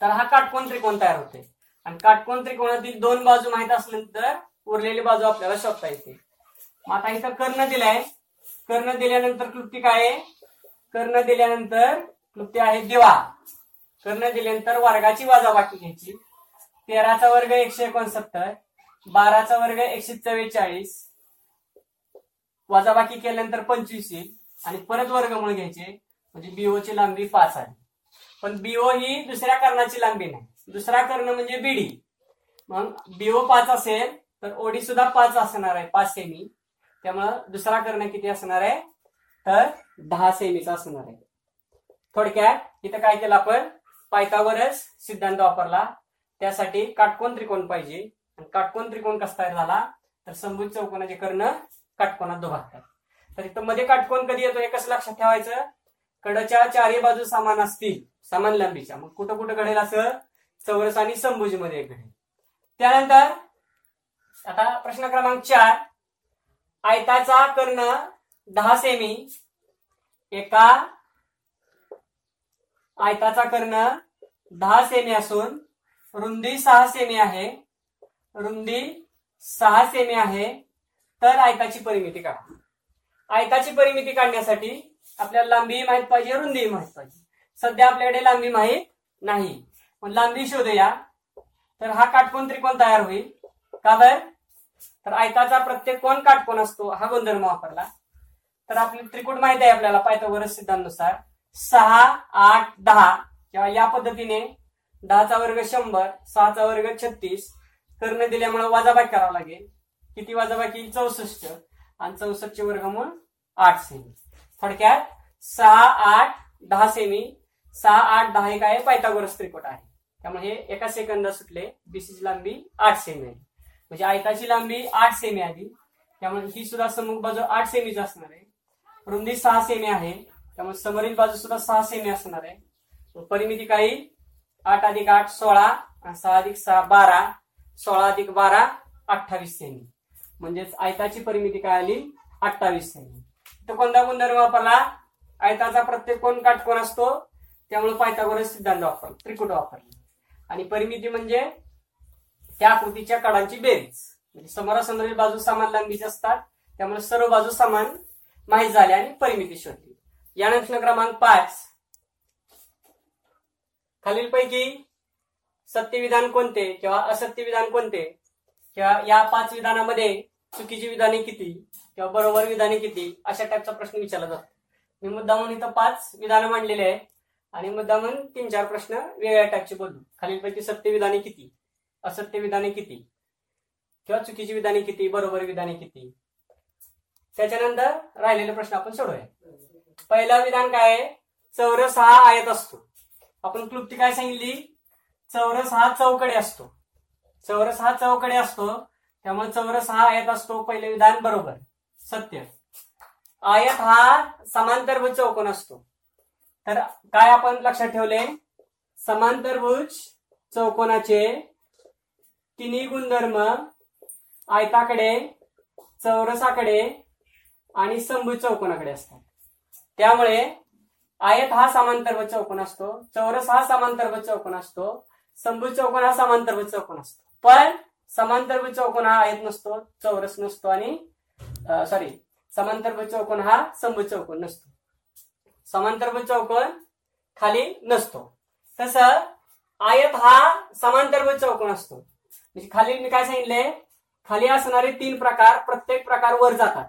तर हा काटकोन त्रिकोण तयार होते आणि काटकोण त्रिकोणातील दोन बाजू माहीत असल्यानंतर उरलेली बाजू आपल्याला शोधता येते. मग आता इथं कर्ण दिलाय. कर्ण दिल्यानंतर क्लुप्ती काय आहे? कर्ण दिल्यानंतर क्लुप्ती आहे दिवा. कर्ण दिल्यानंतर वर्गाची वाजाबाकी घ्यायची. तेराचा वर्ग एकशे एकोणसत्तर. बाराचा वर्ग एकशे चव्वेचाळीस. वजाबाकी केल्यानंतर पंचवीस येईल. आणि परत वर्गमूळ घ्यायचे. म्हणजे बीओ ची लांबी पाच आहे. पण बीओ ही दुसऱ्या कर्णाची लांबी नाही. दुसरा कर्ण म्हणजे बीडी. मग बीओ पाच असेल तर ओडी सुद्धा पाच असणार आहे पाच सेमी त्यामुळं दुसरा कर्ण किती असणार आहे? तर दहा सेमीचा असणार आहे. थोडक्यात इथं काय केलं आपण? पायथागोरस सिद्धांत वापरला. त्यासाठी काटकोन त्रिकोण पाहिजे. आणि काटकोन त्रिकोण कसा तयार झाला? तर संभूत चौकोनाचे कर्ण काटकोनात दुभागतात. तर इथं मध्ये काटकोन कधी येतो हे कसं लक्षात ठेवायचं? कडच्या चारही बाजू समान असतील समान लांबीच्या. मग कुठं कुठं घडेल असं? चौरस आणि संभुजमध्ये एक त्यानंतर आता प्रश्न क्रमांक चार आयताचा कर्ण दहा सेमी एका आयताचा कर्ण दहा सेमी असून रुंदी सहा सेमी आहे. रुंदी सहा सेमी आहे. तर आयताची परिमिती काढा. आयताची परिमिती काढण्यासाठी आपल्याला लांबी माहीत पाहिजे रुंदी माहीत पाहिजे. सध्या आपल्याकडे लांबी माहीत नाही. पण लांबी शोधूया तर हा काटकोन त्रिकोण तयार होईल. का बर? तर आयताचा प्रत्येक कोण काटकोन असतो हा गुणधर्म वापरला. तर आपली त्रिकोण माहिती आहे आपल्याला पायथागोरस सिद्धांतानुसार. सहा आठ दहा किंवा या पद्धतीने दहाचा वर्ग शंभर सहाचा वर्ग छत्तीस कर्ण दिल्यामुळे वाजाबाकी करावा लागेल. किती वाजाबाकी? चौसष्ट. आणि चौसष्टचे वर्गमूळ आठ सेमी. थोडक्यात सहा आठ दहा सेमी. सहा आठ दहा एक आहे पायथागोरस त्रिकोट आहे. त्यामुळे हे एका सेकंदात सुटले. बीसीची लांबी आठ सेमी आहे म्हणजे आयताची लांबी आठ सेमी आली. त्यामुळे ही सुद्धा समोर बाजू आठ सेमीची असणार आहे. रुंदी सहा सेमी आहे. त्यामुळे समोरील बाजू सुद्धा सहा सेमी असणार आहे. परिमिती काही? आठ अधिक आठ सोळा. सहा अधिक सहा बारा. सोळा अधिक बारा अठ्ठावीस सेमी म्हणजेच आयताची परिमिती काय आली? अठ्ठावीस सेमी तर कोणता गुणधर्म वापरला? आयताचा प्रत्येक कोण काटकोण असतो? त्यामुळे पायथागोरस सिद्धांत वापरला त्रिकुट वापरला. आणि परिमिती म्हणजे त्या आकृतीच्या कडांची बेरीज. म्हणजे समोरासमोरील बाजू समान लांबीची असतात त्यामुळे सर्व बाजू समान माहीत झाल्या आणि परिमिती शोधली. यानंतर क्रमांक पाच. खालीलपैकी सत्य विधान कोणते किंवा असत्य विधान कोणते? किंवा या पाच विधानामध्ये चुकीची विधाने किती किंवा बरोबर विधाने किती? अशा टाईपचा प्रश्न विचारला जातो. मी मुद्दामून इथं पाच विधानं मांडलेली आहे आणि मुद्दामून तीन चार प्रश्न वेगळ्या टाईपचे बोलू खालीलपैकी सत्य विधाने किती? असत्य विधाने किती? किंवा चुकीची विधाने किती? बरोबर विधाने किती? त्याच्यानंतर राहिलेले प्रश्न आपण सोडवूया. पहिला विधान काय आहे? चौरस हा आयत असतो. आपण क्लुप्ती काय सांगितली? चौरस हा चौकडे असतो. चौरस हा चौकडे असतो त्यामुळे चौरस हा आयत असतो. पहिले विधान बरोबर. सत्य. आयत हा समांतर्भ चौकोन असतो. तर काय आपण लक्षात ठेवले? समांतरभुज चौकोनाचे तिन्ही गुणधर्म आयताकडे चौरसाकडे आणि संभुज चौकोनाकडे असतात. त्यामुळे आयत हा समांतरभुज चौकोन असतो चौरस हा समांतरभुज चौकोन असतो संभुज चौकोन हा समांतरभुज चौकोन असतो. पण समांतरभुज चौकोन हा आयत नसतो चौरस नसतो आणि सॉरी समांतरभुज चौकोन हा संभुज चौकोन नसतो. समांतरभुज चौकोन खाली नसतो. तसं आयत हा समांतरभुज चौकोन असतो. म्हणजे खाली मी काय सांगितले खाली असणारे तीन प्रकार प्रत्येक प्रकार वर जातात.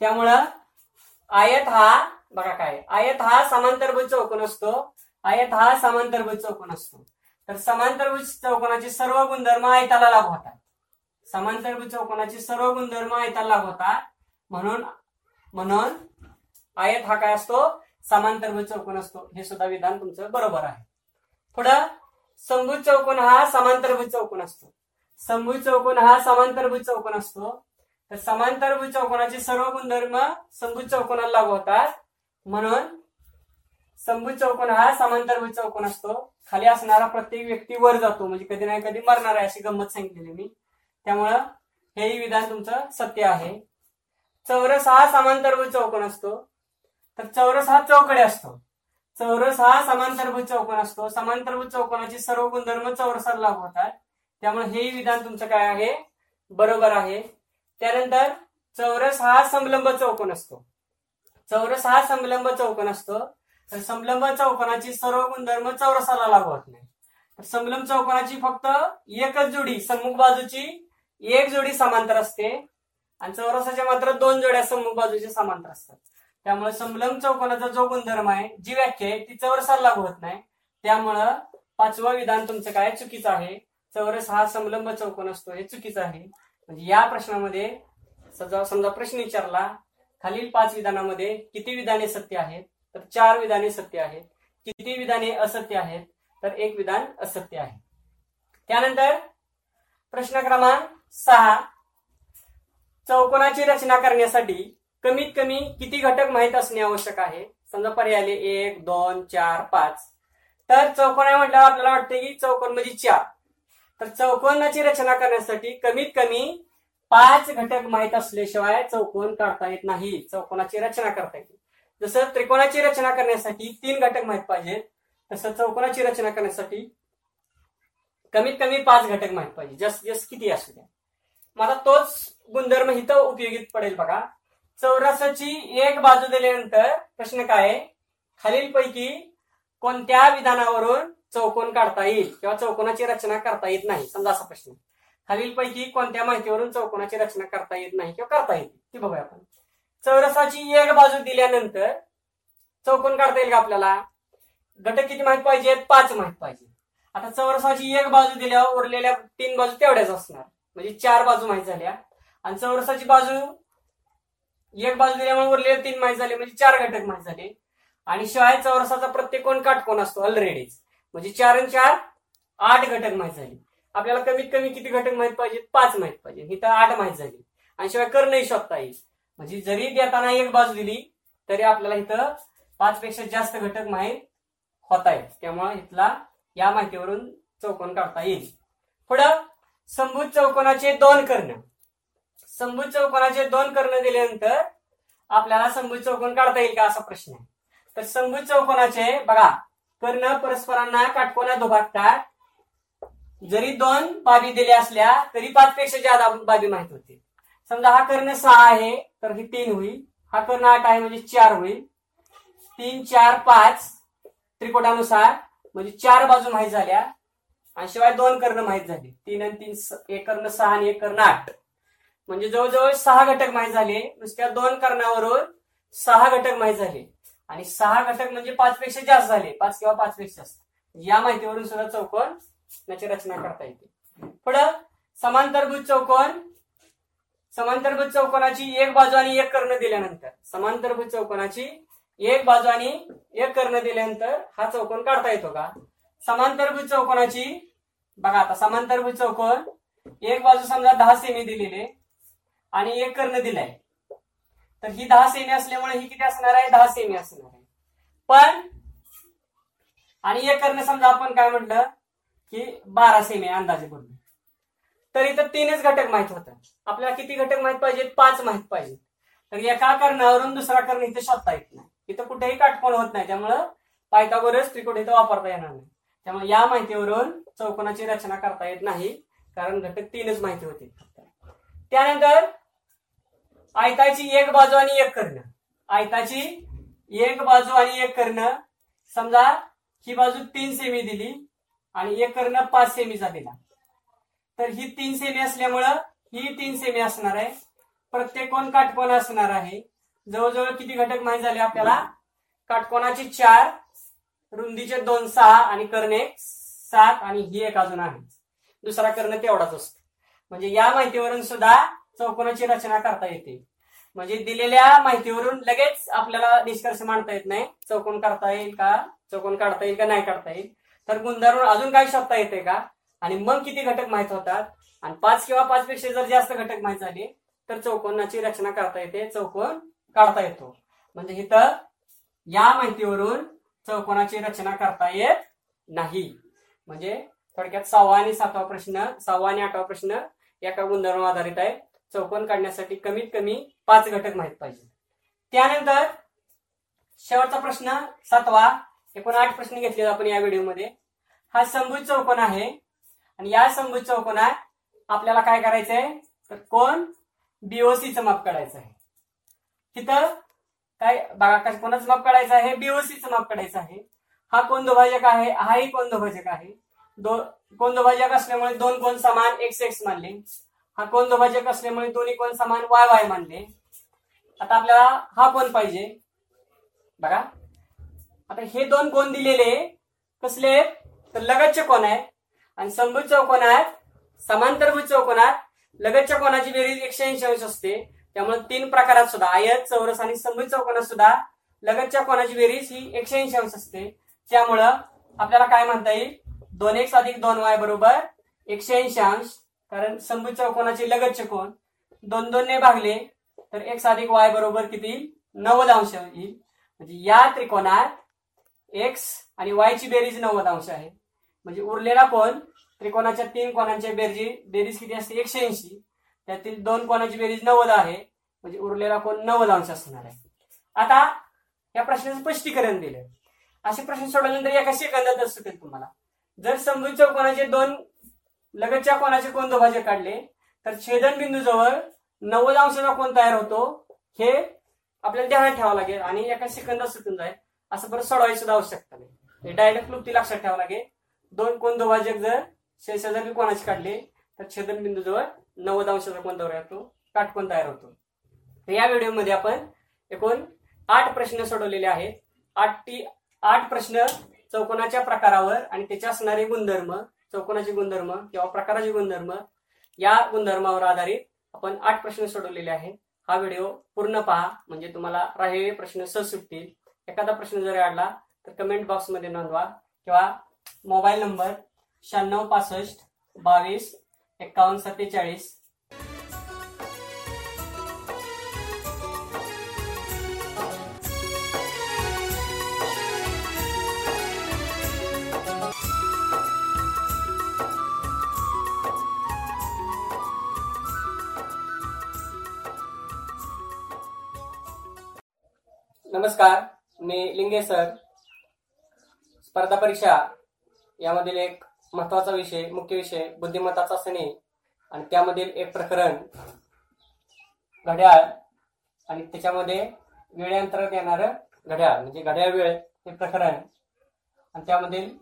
त्यामुळं आयत हा बघा काय आयत हा समांतरभुज चौकोन असतो आयत हा समांतरभुज चौकोन असतो. तर समांतरभुज चौकोनाचे सर्व गुणधर्म आयताला लागू होतात. समांतरभुज चौकोनाचे सर्व गुणधर्म आयताला लागू होतात. म्हणून म्हणून आयत हा काय असतो? समांतरभुज चौकोन असतो. हे सुद्धा विधान तुमचं बरोबर आहे. पुढं समभुज चौकोन हा समांतरभुज चौकोन असतो. समभुज चौकोन हा समांतरभुज चौकोन असतो. तर समांतरभुज चौकोनाचे सर्व गुणधर्म समभुज चौकोनाला लागू होतात म्हणून समभुज चौकोन हा समांतरभुज चौकोन असतो. खाली असणारा प्रत्येक व्यक्ती वर जातो. म्हणजे कधी नाही कधी मरणार आहे अशी गंमत सांगितलेली मी. त्यामुळं हेही विधान तुमचं सत्य आहे. चौरस हा समांतरभुज चौकोन असतो. तर चौरस हा चौकडे असतो. चौरस हा समांतरभुज चौकोन असतो. समांतरभुज चौकोनाचे सर्व गुणधर्म चौरसाला लागू होतात. त्यामुळे हे विधान तुमचं काय आहे? बरोबर आहे. त्यानंतर चौरस हा समलंब चौकोन असतो. चौरस हा समलंब चौकोन असतो. तर समलंब चौकोनाची सर्व गुणधर्म चौरसाला लागू होत नाही. तर समलंब चौकोनाची फक्त एकच जोडी सम्मुख बाजूची एक जोडी समांतर असते. आणि चौरसाच्या मात्र दोन जोड्या सम्मुख बाजूचे समांतर असतात. त्यामुळे समलंब चौकोनाचा जो गुणधर्म आहे जी व्याख्या आहे ती चौरसाला लागू होत नाही. त्यामुळं पाचवं विधान तुमचं काय? चुकीचं आहे. चौरस हा समलंब चौकोन असतो. हे चुकीचं आहे. म्हणजे या प्रश्नामध्ये समजा समजा प्रश्न विचारला खालील पाच विधानामध्ये किती विधाने सत्य आहेत? तर चार विधाने सत्य आहेत. किती विधाने असत्य आहेत? तर एक विधान असत्य आहे. त्यानंतर प्रश्न क्रमांक सहा. चौकोनाची रचना करण्यासाठी कमीत कमी किती घटक माहीत असणे आवश्यक आहे? समजा पर्याय आले एक दोन चार पाच. तर चौकोन आहे म्हटल्यावर आपल्याला वाटते की चौकोन म्हणजे चार. तर चौकोनाची रचना करण्यासाठी कमीत कमी पाच घटक माहीत असल्याशिवाय चौकोन काढता येत नाही. चौकोनाची रचना करता येते. जसं त्रिकोणाची रचना करण्यासाठी तीन घटक माहीत पाहिजेत तसं चौकोनाची रचना करण्यासाठी कमीत कमी पाच घटक माहीत पाहिजे जस जस किती असू द्या. मला तोच गुणधर्म इथं उपयोगी पडेल बघा. चौरसाची एक बाजू दिल्यानंतर प्रश्न काय? आहे खालीलपैकी कोणत्या विधानावरून चौकोन काढता येईल किंवा चौकोनाची रचना करता येत नाही? समजा असा प्रश्न. खालीलपैकी कोणत्या माहितीवरून चौकोनाची रचना करता येत नाही किंवा करता येईल ती बघूया आपण. चौरसाची एक बाजू दिल्यानंतर चौकोन काढता येईल का आपल्याला? घटक किती माहीत पाहिजेत पाच माहीत पाहिजे. आता चौरसाची एक बाजू दिल्यावर उरलेल्या तीन बाजू तेवढ्याच असणार. म्हणजे चार बाजू माहीत झाल्या. आणि चौरसाची बाजू एक बाजू दिल्यामुळे उरलेले तीन माहीत झाले म्हणजे चार घटक माहीत झाले. आणि शिवाय चौरसाचा प्रत्येक कोण काटकोन असतो? ऑलरेडीच म्हणजे चार आणि चार आठ घटक माहीत झाले. आपल्याला कमीत कमी किती घटक माहीत पाहिजे पाच माहीत पाहिजे इथं आठ माहीत झाली. आणि शिवाय करणंही शोधता येईल म्हणजे जरी देताना एक बाजू दिली तरी आपल्याला इथं पाच पेक्षा जास्त घटक माहीत होत आहेत. त्यामुळे इथला या माहितीवरून चौकोन काढता येईल. पुढं संभूत चौकोनाचे दोन कर्ण. संभूत चौकोनाचे दोन कर्ण दिल्यानंतर आपल्याला संभूत चौकोन काढता येईल का असा प्रश्न आहे. तर संभूत चौकोनाचे बघा कर्ण परस्परांना काटकोना दुभागतात. जरी दोन बाबी दिल्या असल्या तरी पाच पेक्षा बाबी माहीत होती समजा हा कर्ण सहा आहे तर ही तीन होईल. हा कर्ण आठ आहे म्हणजे चार होईल. तीन चार पाच त्रिकोटानुसार म्हणजे चार बाजू माहीत झाल्या. आणि शिवाय दोन कर्ण माहीत झाली. तीन आणि तीन एक कर्ण सहा आणि एक कर्ण आठ. म्हणजे जवळजवळ सहा घटक माहीत झाले. नुसत्या दोन कर्णावरून सहा घटक माहीत झाले. आणि सहा घटक म्हणजे पाच पेक्षा जास्त झाले. पाच किंवा पाच पेक्षा जास्त. या माहितीवरून सुद्धा चौकोन याची रचना करता येते. पुढं समांतरभुज चौकोन. समांतरभूत चौकोनाची एक बाजू आणि एक कर्ण दिल्यानंतर समांतरभूत चौकोनाची एक बाजू आणि एक कर्ण दिल्यानंतर हा चौकोन काढता येतो का? समांतरभुज चौकोनाची बघा आता समांतरभूत चौकोन एक बाजू समजा दहा सेमी दिलेले. आणि एक कर्ण दिलाय. तर ही दहा सेमी असल्यामुळे ही किती असणार आहे? दहा सेमी असणार आहे. पण आणि एक कर्ण समजा आपण काय म्हटलं की बारा सेमी अंदाजे बोललो तर इथं तीनच घटक माहीत होतात. आपल्याला किती घटक माहीत पाहिजेत? पाच माहीत पाहिजेत. तर एका कर्णावरून दुसरा कर्ण इथं शोधता येत नाही. इथं कुठेही काटकोण होत नाही. त्यामुळं पायथागोरस त्रिकोण इथं वापरता येणार नाही. त्यामुळे या माहितीवरून चौकोनाची रचना करता येत नाही. कारण घटक तीनच माहिती होती. त्यानंतर आयताची एक बाजू आणि एक कर्ण. आयताची एक बाजू आणि एक कर्ण. समजा ही बाजू तीन सेमी दिली आणि एक कर्ण पाच सेमीचा दिला. तर ही तीन सेमी असल्यामुळं ही तीन सेमी असणार आहे. प्रत्येक कोण काटकोण असणार आहे. जवळजवळ किती घटक माहीत झाले आपल्याला? काटकोणाचे चार रुंदीचे दोन सहा आणि कर्ण एक सात आणि ही एक अजून आहे. दुसरा कर्ण तेवढाच असतो. म्हणजे या माहितीवरून सुद्धा चौकोनाची रचना करता येते. म्हणजे दिलेल्या माहितीवरून लगेच आपल्याला निष्कर्ष मांडता येत नाही चौकोन करता येईल का चौकोन काढता येईल का नाही काढता येईल. तर गुंधारून अजून काही शोधता येते का? आणि मग किती घटक माहीत होतात? आणि पाच किंवा पाच पेक्षा जर जास्त घटक माहीत झाले तर चौकोनाची रचना करता येते चौकोन काढता येतो. म्हणजे इथं या माहितीवरून चौकोनाची रचना करता येत नाही. म्हणजे थोडक्यात सहावा आणि सातवा प्रश्न सहावा आणि आठवा प्रश्न एका गुणधर्म आधारित आहे. चौकोन काढण्यासाठी कमीत कमी पाच घटक माहीत पाहिजे त्यानंतर शेवटचा प्रश्न सातवा एकूण आठ प्रश्न घेतले आपण या व्हिडिओमध्ये. हा समभुज चौकोन आहे आणि या संभूत चौकोनात आपल्याला काय करायचंय? तर कोण? बीओसीचं माप काढायचं आहे. तिथं काय बघा कोणाचं माप काढायचं आहे? बीओसीचं माप काढायचं आहे. हा कोण दुभाजक आहे हाही कोण दुभाजक आहे. दो कोण दुभाजक असल्यामुळे दोन कोण समान एक्स एक्स मानले. हा कोण दुभाजक असल्यामुळे दोन्ही कोण समान वाय वाय मानले. आता आपल्याला हा कोण पाहिजे? बघा. आता हे दोन कोण दिलेले कसले? आहेत? तर लगतचे कोण आहे आणि समभुज चौकोनात समांतरभुज चौकोनात लगतच्या कोणाची बेरीज एकशे ऐंशी अंश असते. त्यामुळे तीन प्रकारात सुद्धा आयत चौरस आणि समभुज चौकोनात सुद्धा लगतच्या कोणाची बेरीज ही एकशे ऐंशी अंश असते. त्यामुळं आपल्याला काय म्हणता येईल? दोन एक्स अधिक दोन वाय बरोबर एकशे ऐंशी अंश. कारण समभुज चौकोनाचे लगतचे कोण दोन दोनने भागले तर एक्स अधिक वाय बरोबर किती? नव्वद अंश येईल. म्हणजे या त्रिकोणात एक्स आणि वाय ची बेरीज नव्वद अंश आहे. म्हणजे उरलेला कोण त्रिकोणाच्या तीन कोणांच्या बेरजी बेरीज किती असते? एकशे ऐंशी. त्यातील दोन कोणाची बेरीज नव्वद आहे. म्हणजे उरलेला कोण नव्वद अंश असणार आहे. आता या प्रश्नाचं स्पष्टीकरण दिलं असे प्रश्न सोडवल्यानंतर एका सेकंदातच सुटेल तुम्हाला. जर समभुज चौकोनाचे दोन लगतच्या कोणाचे कोण दुभाजक काढले? तर छेदन बिंदूजवळ नव्वद अंशाचा कोण तयार होतो? हे आपल्याला ध्यानात ठेवावं लागेल आणि एका सेकंदात सुटून जाईल. असं परत सोडवायची सुद्धा आवश्यकता नाही. डायरेक्ट क्लुप्ती लक्षात ठेवावं लागेल. दोन कोण दुभाजक जर शेजारी कोणाचे काढले? तर छेदन बिंदूजवळ नव्वद अंशाचा कोण तयार होतो? काटकोण तयार होतो? तर या व्हिडिओमध्ये आपण एकूण आठ प्रश्न सोडवलेले आहेत. आठ टी आठ प्रश्न चौकोनाच्या प्रकारावर आणि त्याचे असणारे गुणधर्म चौकोनाचे गुणधर्म किंवा प्रकाराचे गुणधर्म या गुणधर्मावर आधारित आपण आठ प्रश्न सोडवलेले आहेत. हा व्हिडिओ पूर्ण पहा म्हणजे तुम्हाला राहिलेले प्रश्न सहज सुटतील एखादा प्रश्न जरी आडला तर कमेंट बॉक्समध्ये नोंदवा किंवा मोबाईल नंबर शहाण्णव पासष्ट बावीस एकावन्न सत्तेचाळीस नमस्कार मी लिंगे सर. स्पर्धा परीक्षा यामधील एक महत्त्वाचा विषय मुख्य विषय बुद्धिमत्ता चाचणी आणि त्यामधील एक प्रकरण घड्याळ आणि त्याच्यामध्ये वेळांतरात येणारं घड्याळ म्हणजे घड्याळ वेळ हे प्रकरण. आणि त्यामधील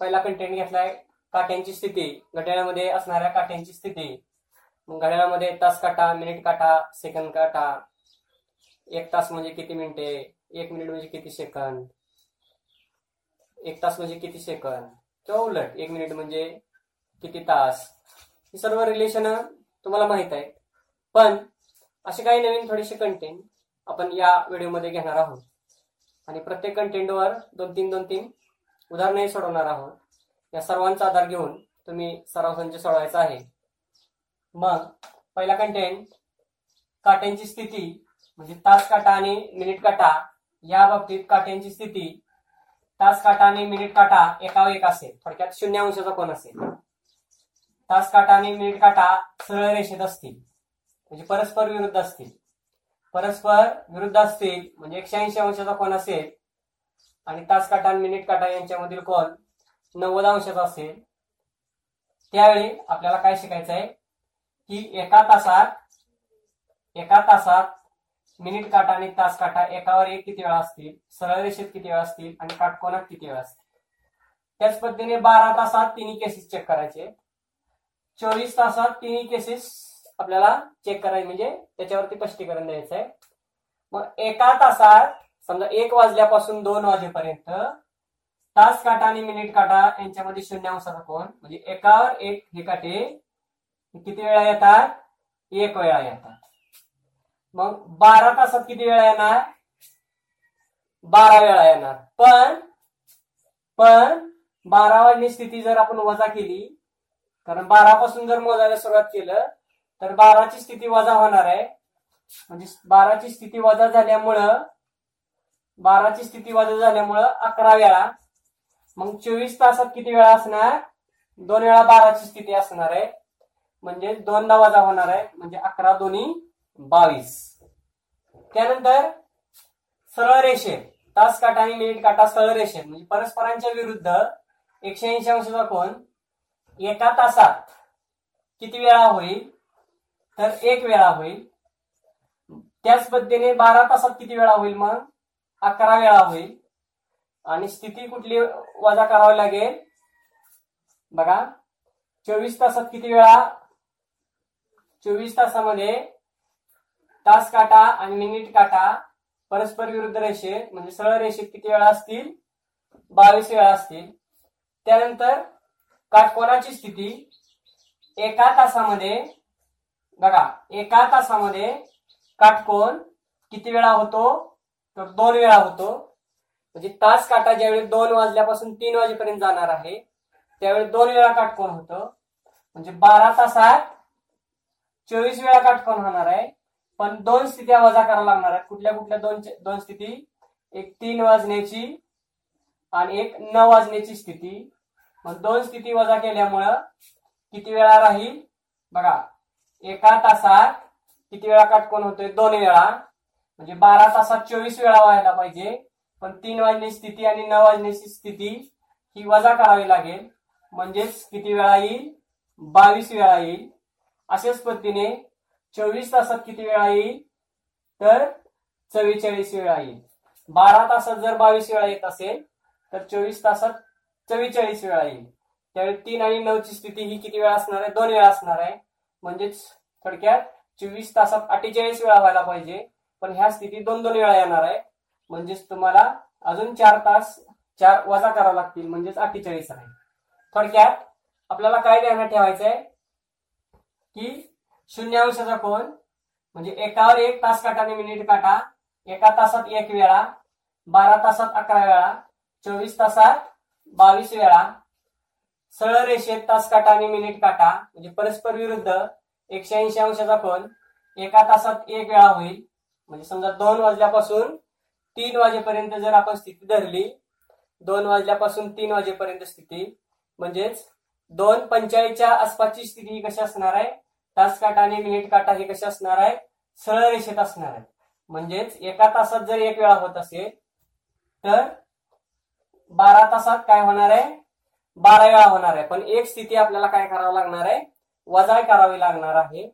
पहिला कंटेंट घेतलाय काट्यांची स्थिती. घड्याळामध्ये असणाऱ्या काट्यांची स्थिती. मग घड्याळामध्ये तास काटा मिनिट काटा सेकंद काटा. एक तास म्हणजे किती मिनिटे? एक मिनिट म्हणजे किती सेकंद? एक तास म्हणजे किती सेकंद? किंवा उलट एक मिनिट म्हणजे किती तास? ही सर्व रिलेशन तुम्हाला माहीत आहेत. पण असे काही नवीन थोडेसे कंटेंट आपण या व्हिडिओमध्ये घेणार आहोत. आणि प्रत्येक कंटेंटवर दोन तीन दोन तीन उदाहरणंही सोडवणार आहोत. या सर्वांचा आधार घेऊन तुम्ही सराव संच सोडवायचा आहे. मग पहिला कंटेंट काट्यांची स्थिती म्हणजे तास काटा आणि मिनिट काटा या बाबतीत काट्यांची स्थिती तास काटा आणि मिनिट काटा एकावर एक असेल. थोडक्यात शून्य अंशाचा कोण असेल. तास काटा आणि मिनिट काटा सरळ रेषेत असतील. म्हणजे परस्पर विरुद्ध असतील. परस्पर विरुद्ध असतील म्हणजे एकशे ऐंशी अंशाचा कोण असेल. आणि तास काटा आणि मिनिट काटा यांच्यामधील कोण नव्वद अंशाचा असेल. त्यावेळी आपल्याला काय शिकायचं आहे की एका तासात एका तासात मिनिट काटा आणि तास काटा एकावर एक किती वेळा असतील? सरळ रेषेत किती वेळा असतील? आणि काटकोनात किती वेळा असतील? त्याच पद्धतीने बारा तासात तिन्ही केसेस चेक करायचे. चोवीस तासात तिन्ही केसेस आपल्याला चेक करायचे. म्हणजे त्याच्यावरती स्पष्टीकरण द्यायचं आहे मग एका तासात समजा एक वाजल्यापासून दोन वाजेपर्यंत तास काटा आणि मिनिट काटा यांच्यामध्ये शून्य अंशाचा कोण म्हणजे एकावर एक हे काटे किती वेळा येतात? एक वेळा येतात. मग बारा तासात किती वेळा येणार? बारा वेळा येणार. पण पण बारा वाजली स्थिती जर आपण वजा केली कारण बारापासून जर मोजायला सुरुवात केलं तर बाराची स्थिती वजा होणार आहे. म्हणजे बाराची स्थिती वजा झाल्यामुळं बाराची स्थिती वजा झाल्यामुळं अकरा वेळा. मग चोवीस तासात किती वेळा असणार? दोन वेळा बाराची स्थिती असणार आहे. म्हणजे दोनदा वजा होणार आहे. म्हणजे अकरा दोन्ही बावीस. त्यानंतर सरळ रेषे तास काटा आणि मिनिट काटा सरळ रेषे म्हणजे परस्परांच्या विरुद्ध एकशे ऐंशी अंशाचा कोण एका तासात किती वेळा होईल? तर एक वेळा होईल. त्याच पद्धतीने बारा तासात किती वेळा होईल मग? अकरा वेळा होईल. आणि स्थिती कुठली वजा करावी लागेल? बघा चोवीस तासात किती वेळा? चोवीस तासामध्ये तास काटा आणि मिनिट काटा परस्पर विरुद्ध रेषेत म्हणजे सरळ रेषेत किती वेळा असतील? बावीस वेळा असतील. त्यानंतर काटकोनाची स्थिती? एका तासामध्ये बघा एका तासामध्ये काटकोन किती वेळा होतो? तर दोन वेळा होतो. म्हणजे तास काटा ज्यावेळी दोन वाजल्यापासून तीन वाजेपर्यंत जाणार आहे त्यावेळी दोन वेळा काटकोन होतं. म्हणजे बारा तासात चोवीस वेळा काटकोन होणार आहे. पण दोन स्थित्या वजा करावं लागणार आहेत. कुठल्या कुठल्या दोन दोन स्थिती? एक तीन वाजण्याची आणि एक न वाजण्याची स्थिती. मग दोन स्थिती वजा केल्यामुळं किती वेळा राहील? बघा एका तासात किती वेळा काटकोण होतोय? दोन वेळा. म्हणजे बारा तासात चोवीस वेळा व्हायला पाहिजे. पण तीन वाजण्याची स्थिती आणि न वाजण्याची स्थिती ही वजा करावी लागेल. म्हणजेच किती वेळा येईल? बावीस वेळा येईल. अशाच पद्धतीने चोवीस तासात किती वेळा येईल? तर चव्वेचाळीस वेळा येईल. बारा तासात जर बावीस वेळा येत असेल तर चोवीस तासात चव्वेचाळीस वेळा येईल. त्यावेळी तीन आणि नऊची स्थिती ही किती वेळा असणार आहे? दोन वेळा असणार आहे. म्हणजेच थोडक्यात चोवीस तासात अठ्ठेचाळीस वेळा व्हायला पाहिजे. पण ह्या स्थिती दोन दोन वेळा येणार आहे. म्हणजेच तुम्हाला अजून चार तास चार वजा करावं लागतील. म्हणजेच अठ्ठेचाळीस आहे. थोडक्यात आपल्याला काय ध्यानात ठेवायचं आहे की शून्य अंशाचा कोण म्हणजे एकावर एक तास काटाने मिनिट काटा. एका तासात एक वेळा. बारा तासात अकरा वेळा. चोवीस तासात बावीस वेळा. सरळ रेषेत तास काटा आणि मिनिट काटा. म्हणजे परस्पर विरुद्ध एकशे ऐंशी अंशाचा कोण एका तासात एक वेळा होईल. म्हणजे समजा दोन वाजल्यापासून तीन वाजेपर्यंत जर आपण स्थिती धरली दोन वाजल्यापासून तीन वाजेपर्यंत स्थिती म्हणजेच दोन पंचाळीसच्या आसपासची स्थिती कशी असणार आहे? तास काटा आणि मिनिट काटा हे कसे असणार आहे? सरळ रेषेत असणार आहे. म्हणजेच एका तासात जर एक वेळा होत असेल तर बारा तासात काय होणार आहे? बारा वेळा होणार आहे. पण एक स्थिती आपल्याला काय करावं लागणार आहे? वजा करावी लागणार आहे.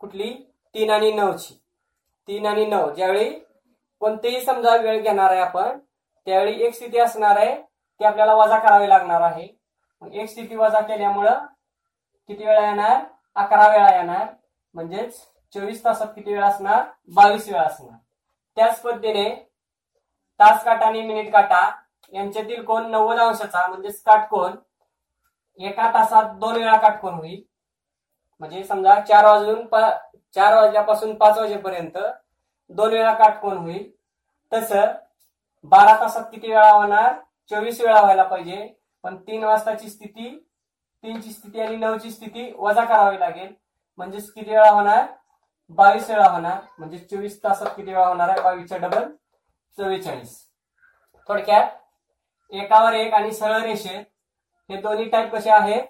कुठली? तीन आणि नऊची. तीन आणि नऊ. ज्यावेळी कोणतेही समजा वेळ घेणार आहे आपण त्यावेळी एक स्थिती असणार आहे ती आपल्याला वजा करावी लागणार आहे. एक स्थिती वजा केल्यामुळं किती वेळा येणार? अकरा वेळा येणार म्हणजेच चोवीस तासात किती वेळा असणार? बावीस वेळा असणार. त्याच पद्धतीने तास काटा आणि मिनिट काटा यांच्यातील कोण नव्वद अंशाचा म्हणजेच काटकोन एका तासात दोन वेळा काटकोन होईल. म्हणजे समजा चार वाजून चार वाजल्यापासून पाच वाजेपर्यंत दोन वेळा काटकोन होईल. तसं बारा तासात किती वेळा होणार? चोवीस वेळा व्हायला पाहिजे. पण तीन वाजताची स्थिती तीनची स्थिती आणि नऊची स्थिती वजा करावी लागेल. म्हणजेच किती वेळा होणार? बावीस वेळा होणार. म्हणजे चोवीस तासात किती वेळा होणार आहे? बावीसच्या डबल चव्वेचाळीस. थोडक्यात एकावर एक आणि सरळ रेषेत हे दोन्ही टाईप कसे आहेत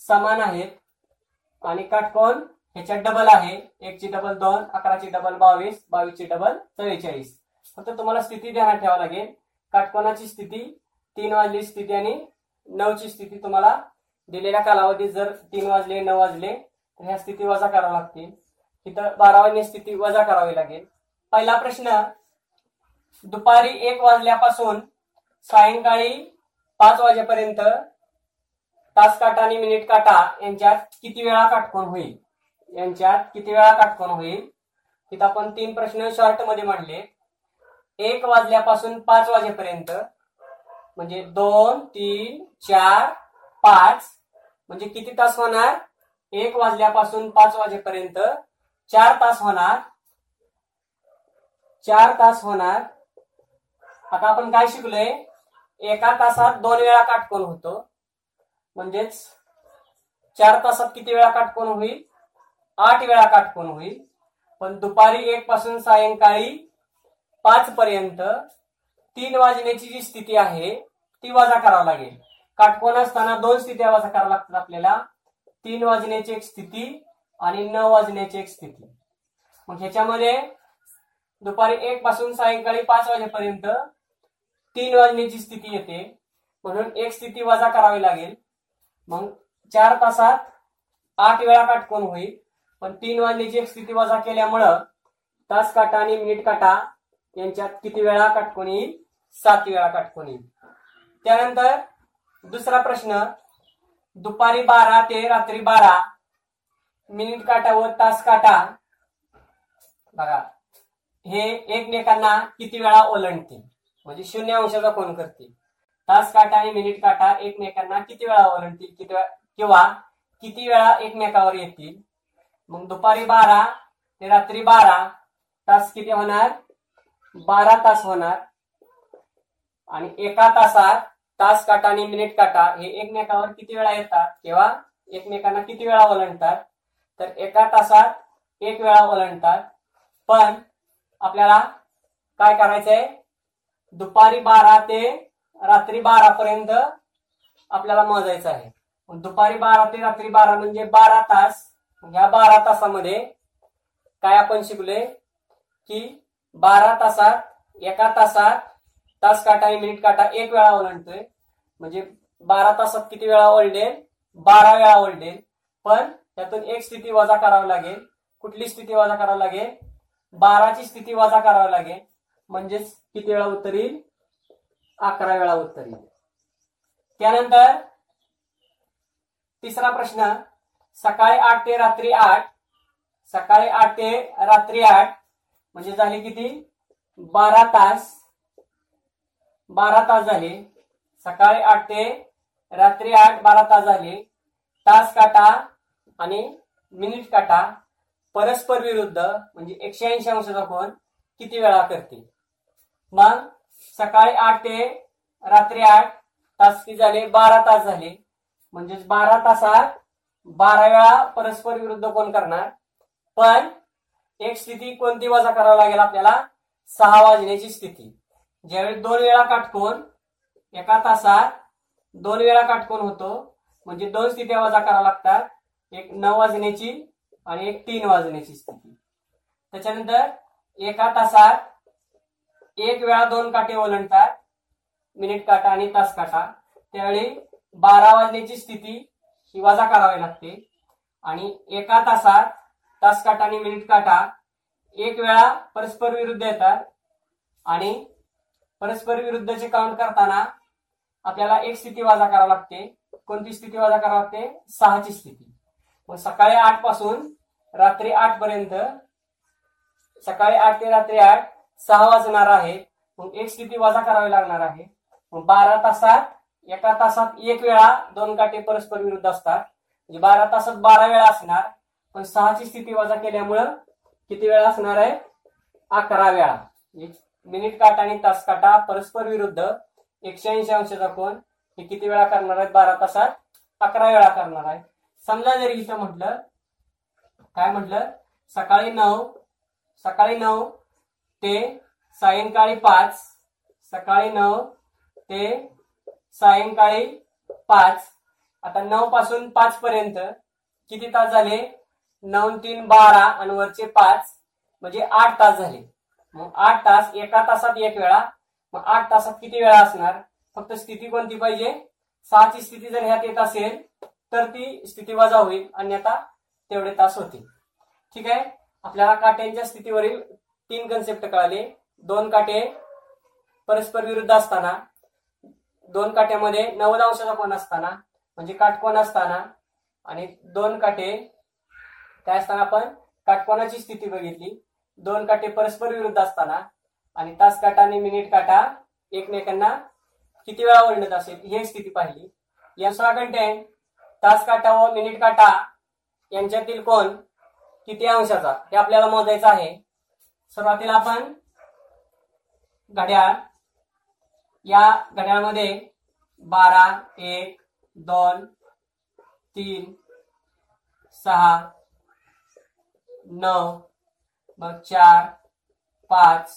समान आहेत. आणि काटकोन ह्याच्यात डबल आहे. एकची डबल दोन अकराची डबल बावीस बावीसची डबल चव्वेचाळीस. फक्त तुम्हाला स्थिती ध्यानात ठेवावी लागेल. काटकोनाची स्थिती तीन वाजली स्थिती आणि नऊची स्थिती तुम्हाला दिलेल्या कालावधीत जर तीन वाजले नऊ वाजले तर ह्या स्थिती वजा कराव्या लागतील तिथं बारावानी स्थिती वजा करावी लागेल. पहिला प्रश्न दुपारी एक वाजल्यापासून सायंकाळी पाच वाजेपर्यंत तास काटा आणि मिनिट काटा यांच्यात किती वेळा काटकोन होईल? यांच्यात किती वेळा काटकोन होईल? तिथं आपण तीन प्रश्न शॉर्टमध्ये मांडले. एक वाजल्यापासून पाच वाजेपर्यंत म्हणजे दोन तीन चार पाच म्हणजे किती तास होणार? एक वाजल्यापासून पाच वाजेपर्यंत चार तास होणार. चार तास होणार. आता आपण काय शिकलोय? एका तासात दोन वेळा काटकोन होतो. म्हणजेच चार तासात किती वेळा काटकोन होईल? आठ वेळा काटकोन होईल. पण दुपारी एक पासून सायंकाळी पाच पर्यंत तीन वाजण्याची जी स्थिती आहे ती वजा करावी लागेल. काटकोन असताना दोन स्थिती वाजा करावं लागतात आपल्याला. तीन वाजण्याची एक स्थिती आणि नऊ वाजण्याची एक स्थिती. मग ह्याच्यामध्ये दुपारी एक पासून सायंकाळी पाच वाजेपर्यंत तीन वाजण्याची स्थिती येते. म्हणून एक स्थिती वजा करावी लागेल. मग चार तासात आठ वेळा काटकोन होईल. पण तीन वाजण्याची एक स्थिती वजा केल्यामुळं तास काटा आणि मिनिट काटा यांच्यात किती वेळा काटकोन येईल? सात वेळा काटकोन येईल. त्यानंतर दुसरा प्रश्न दुपारी बारा ते रात्री बारा मिनिट काटा व तास काटा. बघा हे एकमेकांना किती वेळा ओलांडतील? म्हणजे शून्य अंशाचा कोण करतील? तास काटा आणि मिनिट काटा एकमेकांना किती वेळा ओलांडतील? किती वेळा किंवा किती वेळा एकमेकावर येतील? मग दुपारी बारा ते रात्री बारा तास किती होणार? बारा तास होणार. आणि एका तासात तास काटा आणि मिनिट काटा हे एकमेकावर किती वेळा येतात? किंवा एकमेकांना किती वेळा ओलांडतात? तर एका तासात एक वेळा ओलांडतात. पण आपल्याला काय करायचंय? दुपारी बारा ते रात्री बारा पर्यंत आपल्याला मोजायचं आहे. दुपारी बारा ते रात्री बारा म्हणजे बारा तास. ह्या बारा तासामध्ये काय आपण शिकलोय? की बारा तासात एका तासात तास काटा आणि मिनिट काटा एक वेळा ओलांडतोय. म्हणजे बारा तासात किती वेळा ओलडेल? बारा वेळा ओलडेल. पण त्यातून एक स्थिती वजा करावी लागेल. कुठली स्थिती वजा करावी लागेल? बाराची स्थिती वजा करावी लागेल. म्हणजेच किती वेळा उत्तर येईल अकरा वेळा उत्तर येईल त्यानंतर तिसरा प्रश्न सकाळी आठ ते रात्री आठ सकाळी आठ ते रात्री आठ म्हणजे झाले किती? बारा तास बारा तास झाले. सकाळी आठ ते रात्री आठ बारा तास झाले. तास काटा आणि मिनिट काटा परस्पर विरुद्ध म्हणजे एकशे ऐंशी अंशाचा कोण किती वेळा करते? मग सकाळी आठ ते रात्री आठ तास किती झाले? बारा तास झाले. म्हणजेच बारा तासात बारा वेळा परस्पर विरुद्ध कोण करणार? पण एक स्थिती कोणती वजा करावी लागेल आपल्याला? सहा वाजण्याची स्थिती. ज्यावेळी दोन वेळा काटकोन एका तासात दोन वेळा काटकोन होतो. म्हणजे दोन स्थित्या वजा कराव्या लागतात. एक नऊ वाजण्याची आणि एक तीन वाजण्याची स्थिती. त्याच्यानंतर एका तासात एक वेळा दोन काटे ओलांडतात. मिनिट काटा आणि तास काटा. त्यावेळी बारा वाजण्याची स्थिती ही वजा करावी लागते. आणि एका तासात तास काटा आणि मिनिट काटा एक वेळा परस्पर विरुद्ध येतात. आणि परस्पर विरुद्धचे काउंट करताना आपल्याला एक स्थिती वाजा करावी लागते. कोणती स्थिती वाजा करावी लागते? सहाची स्थिती. मग सकाळी आठपासून रात्री आठ पर्यंत सकाळी आठ ते रात्री आठ सहा वाजणार आहे. मग एक स्थिती वजा करावी लागणार आहे. मग बारा तासात एका तासात एक वेळा दोन काटे परस्पर विरुद्ध असतात. म्हणजे बारा तासात बारा वेळा असणार. पण सहाची स्थिती वजा केल्यामुळं किती वेळा असणार आहे? अकरा वेळा. म्हणजे मिनिट काट आणि तास काटा परस्पर विरुद्ध एकशे ऐंशी अंशाचा कोण? हे किती वेळा करणार आहेत? बारा तासात अकरा वेळा करणार आहे समजा जरी इथं म्हटलं काय म्हटलं? सकाळी नऊ सकाळी नऊ ते सायंकाळी पाच सकाळी नऊ ते सायंकाळी पाच. आता नऊ पासून पाच पर्यंत किती तास झाले? नऊ तीन बारा आणि वरचे पाच म्हणजे आठ तास झाले. मग आठ तास एका तासात एक वेळा. मग आठ तासात किती वेळा असणार? फक्त स्थिती कोणती पाहिजे? सहाची स्थिती जर ह्यात येत असेल तर ती स्थिती वजा होईल. अन्यथा तेवढे तास होतील. ठीक आहे? आपल्याला काट्यांच्या स्थितीवरील तीन कन्सेप्ट कळाले. दोन काटे परस्पर विरुद्ध असताना दोन काट्यामध्ये नव्वद अंशाचा कोण असताना म्हणजे काटकोण असताना आणि दोन काटे काय असताना आपण काटकोनाची स्थिती बघितली. दोन काटे परस्पर विरुद्ध असताना आणि तास काटा आणि मिनिट काटा एकमेकांना किती वेळा ओरडत असेल ही स्थिती पाहिली. या सहा कंटेंट तास काटा व मिनिट काटा यांच्यातील कोण? किती अंशाचा? हे आपल्याला मोजायचं आहे. सुरुवातीला आपण घड्याळ. या घड्याळमध्ये बारा एक दोन तीन सहा नऊ मग चार पाच.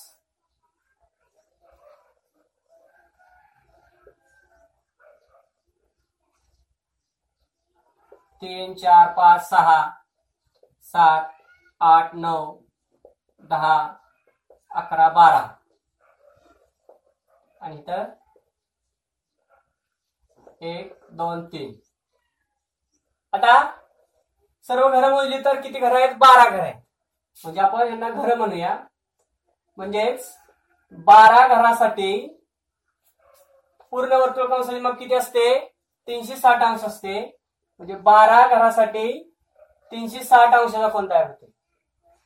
तीन चार पाच सहा. सात आठ नऊ दहा अकरा बारा. आणि तर एक दोन तीन. आता सर्व घरं मोजली तर किती घरं आहेत? बारा घरं आहेत. म्हणजे आपण यांना घर म्हणूया. म्हणजेच बारा घरासाठी पूर्ण वर्तुळ कंसाची मग किती असते? तीनशे साठ अंश असते. म्हणजे बारा घरासाठी तीनशे साठ अंशाचा कोण तयार होते?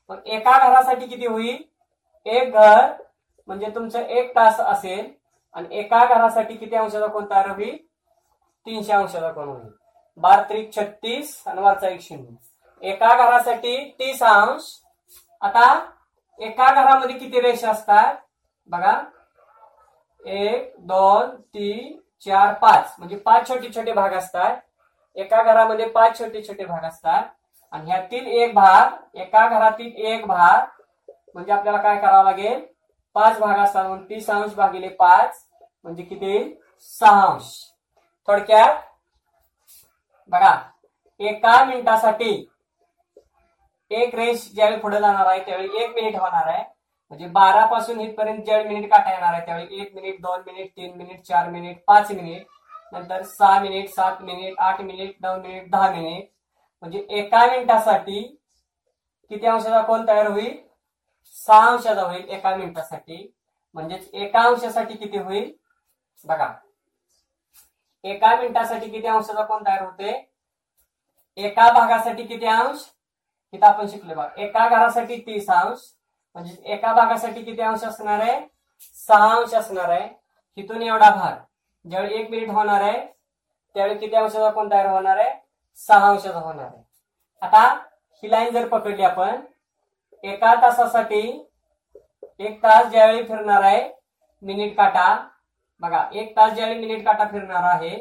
मग एका घरासाठी किती होईल? एक घर म्हणजे तुमचं एक तास असेल. आणि एका घरासाठी किती अंशाचा कोण तयार होईल? तीनशे अंशाचा कोण होईल? बार त्रिक छत्तीस आणि वरचा एक शून्य. एका घरासाठी तीस अंश आता एका घरामध्ये किती रेषा असतात? बघा. एक दोन तीन चार पाच. म्हणजे पाच छोटे छोटे भाग असतात. एका घरामध्ये पाच छोटे छोटे भाग असतात. आणि ह्यातील एक भाग एका घरातील एक भाग म्हणजे आपल्याला काय करावं लागेल? पाच भाग असतात म्हणून तीस अंश भागिले पाच म्हणजे किती? सहा अंश. थोडक्यात बघा. एका मिनिटासाठी एक रेष ज्यावेळी पुढे जाणार आहे त्यावेळी एक मिनिट होणार आहे. म्हणजे बारा पासून इथपर्यंत ज्यावेळी मिनिट काटा येणार आहे त्यावेळी एक मिनिट दोन मिनिट तीन मिनिट चार मिनिट पाच मिनिट नंतर सहा मिनिट सात मिनिट आठ मिनिट नऊ मिनिट दहा मिनिट म्हणजे एका मिनिटासाठी किती अंशाचा कोण तयार होईल? सहा अंशाचा होईल एका मिनिटासाठी. म्हणजेच एका अंशासाठी किती होईल? बघा. एका मिनिटासाठी किती अंशाचा कोण तयार होते? एका भागासाठी किती अंश? इथं आपण शिकलो बघा. एका घरासाठी तीस अंश म्हणजे एका भागासाठी किती अंश असणार आहे? सहा अंश असणार आहे. तिथून एवढा भाग ज्यावेळी एक मिनिट होणार आहे त्यावेळी किती अंशाचा कोण तयार होणार आहे? सहा अंशाचा होणार आहे. आता ही लाईन जर पकडली आपण एका तासासाठी एक तास ज्यावेळी फिरणार आहे मिनिट काटा. बघा एक तास ज्यावेळी मिनिट काटा फिरणार आहे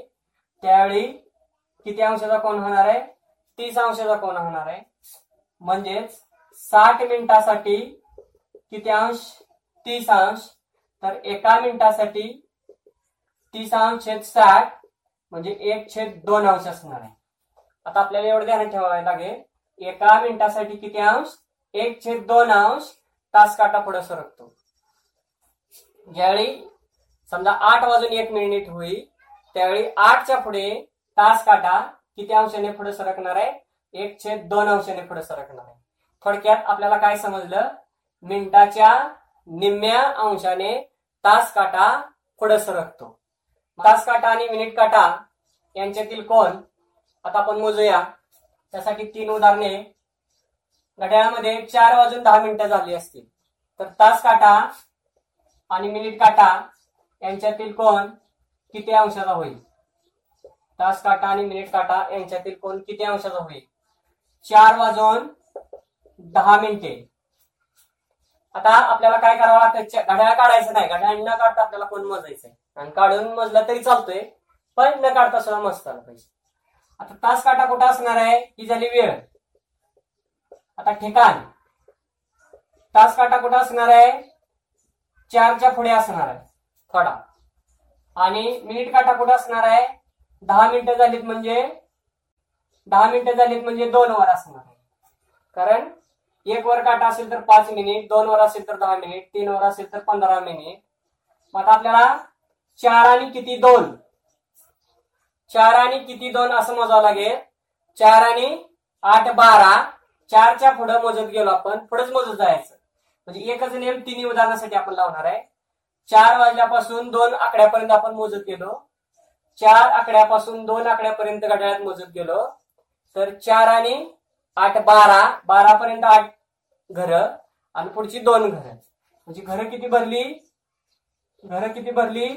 त्यावेळी किती अंशाचा कोण होणार आहे? तीस अंशाचा कोण होणार आहे? म्हणजेच साठ मिनिटासाठी किती अंश? तीस अंश. तर एका मिनिटासाठी तीस अंश छेद साठ म्हणजे एक छेद दोन अंश असणार आहे. आता आपल्याला एवढं ध्यानात ठेवावे लागेल. एका मिनिटासाठी किती अंश? एक छेद दोन अंश. तास काटा पुढे सरकतो. ज्यावेळी समजा आठ वाजून एक मिनिट होईल त्यावेळी आठच्या पुढे तास काटा किती अंशाने पुढे सरकणार आहे? एक छेद दोन अंशाने पुढे सरकणार आहे थोडक्यात आपल्याला काय समजलं? मिनिटाच्या निम्म्या अंशाने तास काटा पुढे सरकतो. तास काटा आणि मिनिट काटा यांच्यातील कोण आता आपण मोजूया. त्यासाठी तीन उदाहरणे. घड्याळामध्ये चार वाजून दहा मिनिटं झाली असतील. तर तास काटा आणि मिनिट काटा यांच्यातील कोण किती अंशाचा होईल? तास काटा आणि मिनिट काटा यांच्यातील कोण किती अंशाचा होईल? चार वाजून दहा मिनिटे. आता आपल्याला काय करावं लागतं घड्याळ काढायचं नाही. घड्याळ न काढता आपल्याला कोण मोजायचंय? आणि काढून मोजलं तरी चालतोय पण न काढता सुद्धा मस्त आलं पाहिजे. आता तास काटा कुठं असणार आहे? ही झाली वेळ. आता ठिकाण. तास काटा कुठं असणार आहे? चारच्या पुढे असणार आहे. थोडा. आणि मिनिट काटा कुठं असणार आहे? दहा मिनिटं झालीत म्हणजे दहा मिनिटं झालीत म्हणजे दोन वर असणार. आहे कारण एक वर काटा असेल तर पाच मिनिट दोन वर असेल तर दहा मिनिट तीन वर असेल तर पंधरा मिनिट. मग आता आपल्याला चार आणि किती दोन? चार आणि किती दोन असं मोजावं लागेल. चार आणि आठ बारा. चारच्या पुढं मोजत गेलो आपण पुढेच मोजत जायचं. म्हणजे एकच नियम तिन्ही उदाहरणासाठी आपण लावणार आहे. चार वाजल्यापासून दोन आकड्यापर्यंत आपण मोजत गेलो. चार आकड्यापासून दोन आकड्यापर्यंत घड्याळात मोजत गेलो. तर चार आणि आठ बारा. बारा पर्यंत आठ घर आणि पुढची दोन घर. म्हणजे घरं किती भरली? घरं किती भरली?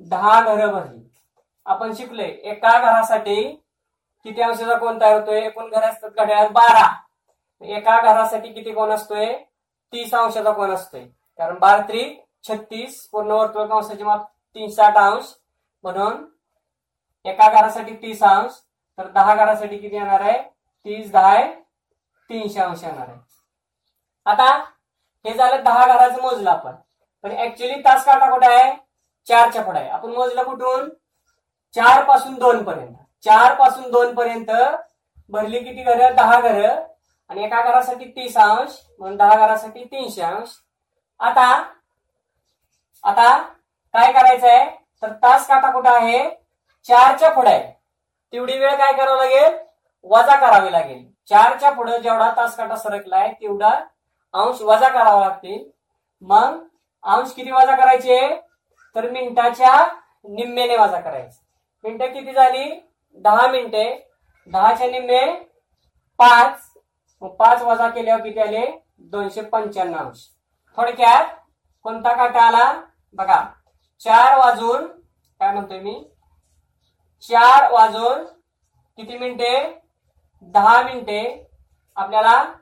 दहा घरं भरली. आपण शिकलोय एका घरासाठी किती अंशाचा कोण तयार होतोय? एकूण घर असतात घड्याळ बारा. एका घरासाठी किती कोण असतोय? तीस अंशाचा कोण असतोय? कारण बारा त्री छत्तीस पूर्ण वर्तुळ अंशाची माप तीन साठ अंश. म्हणून एका घरासाठी तीस अंश. तर दहा घरासाठी किती येणार आहे? तीस दहा आहे. तीनशे अंश येणार आहे. आता हे झालं दहा घराचं मोजलं आपण. पण ऍक्च्युली तास काटा कुठे आहे? चारच्या पुढे आहे. आपण मोजलं कुठून? चारपासून दोन पर्यंत. चारपासून दोन पर्यंत भरली किती घरं? दहा घरं. आणि एका घरासाठी तीस अंश म्हणून दहा घरासाठी तीनशे अंश. आता आता काय करायचं आहे तर तास काटा कुठं आहे? चारच्या पुढे आहे. तेवढी वेळ काय करावं लागेल? वजा करावी लागेल. चारच्या पुढे जेवढा तास काटा सरकलाय तेवढा अंश वजा करावा लागतील. मग अंश किती वजा करायचे? तर मिनिटाच्या निम्मेने वजा करायचे. मिनिटं किती झाली? दहा मिनिटे. दहाच्या निम्मे पाच. पाच वजा केल्यावर किती आले? दोनशे पंच्याण्णव अंश. थोडक्यात कोणता काटा आला? बघा चार वाजून काय म्हणतोय मी? चार वाजून किती मिनिटे? दहा मिनिटे. आपल्याला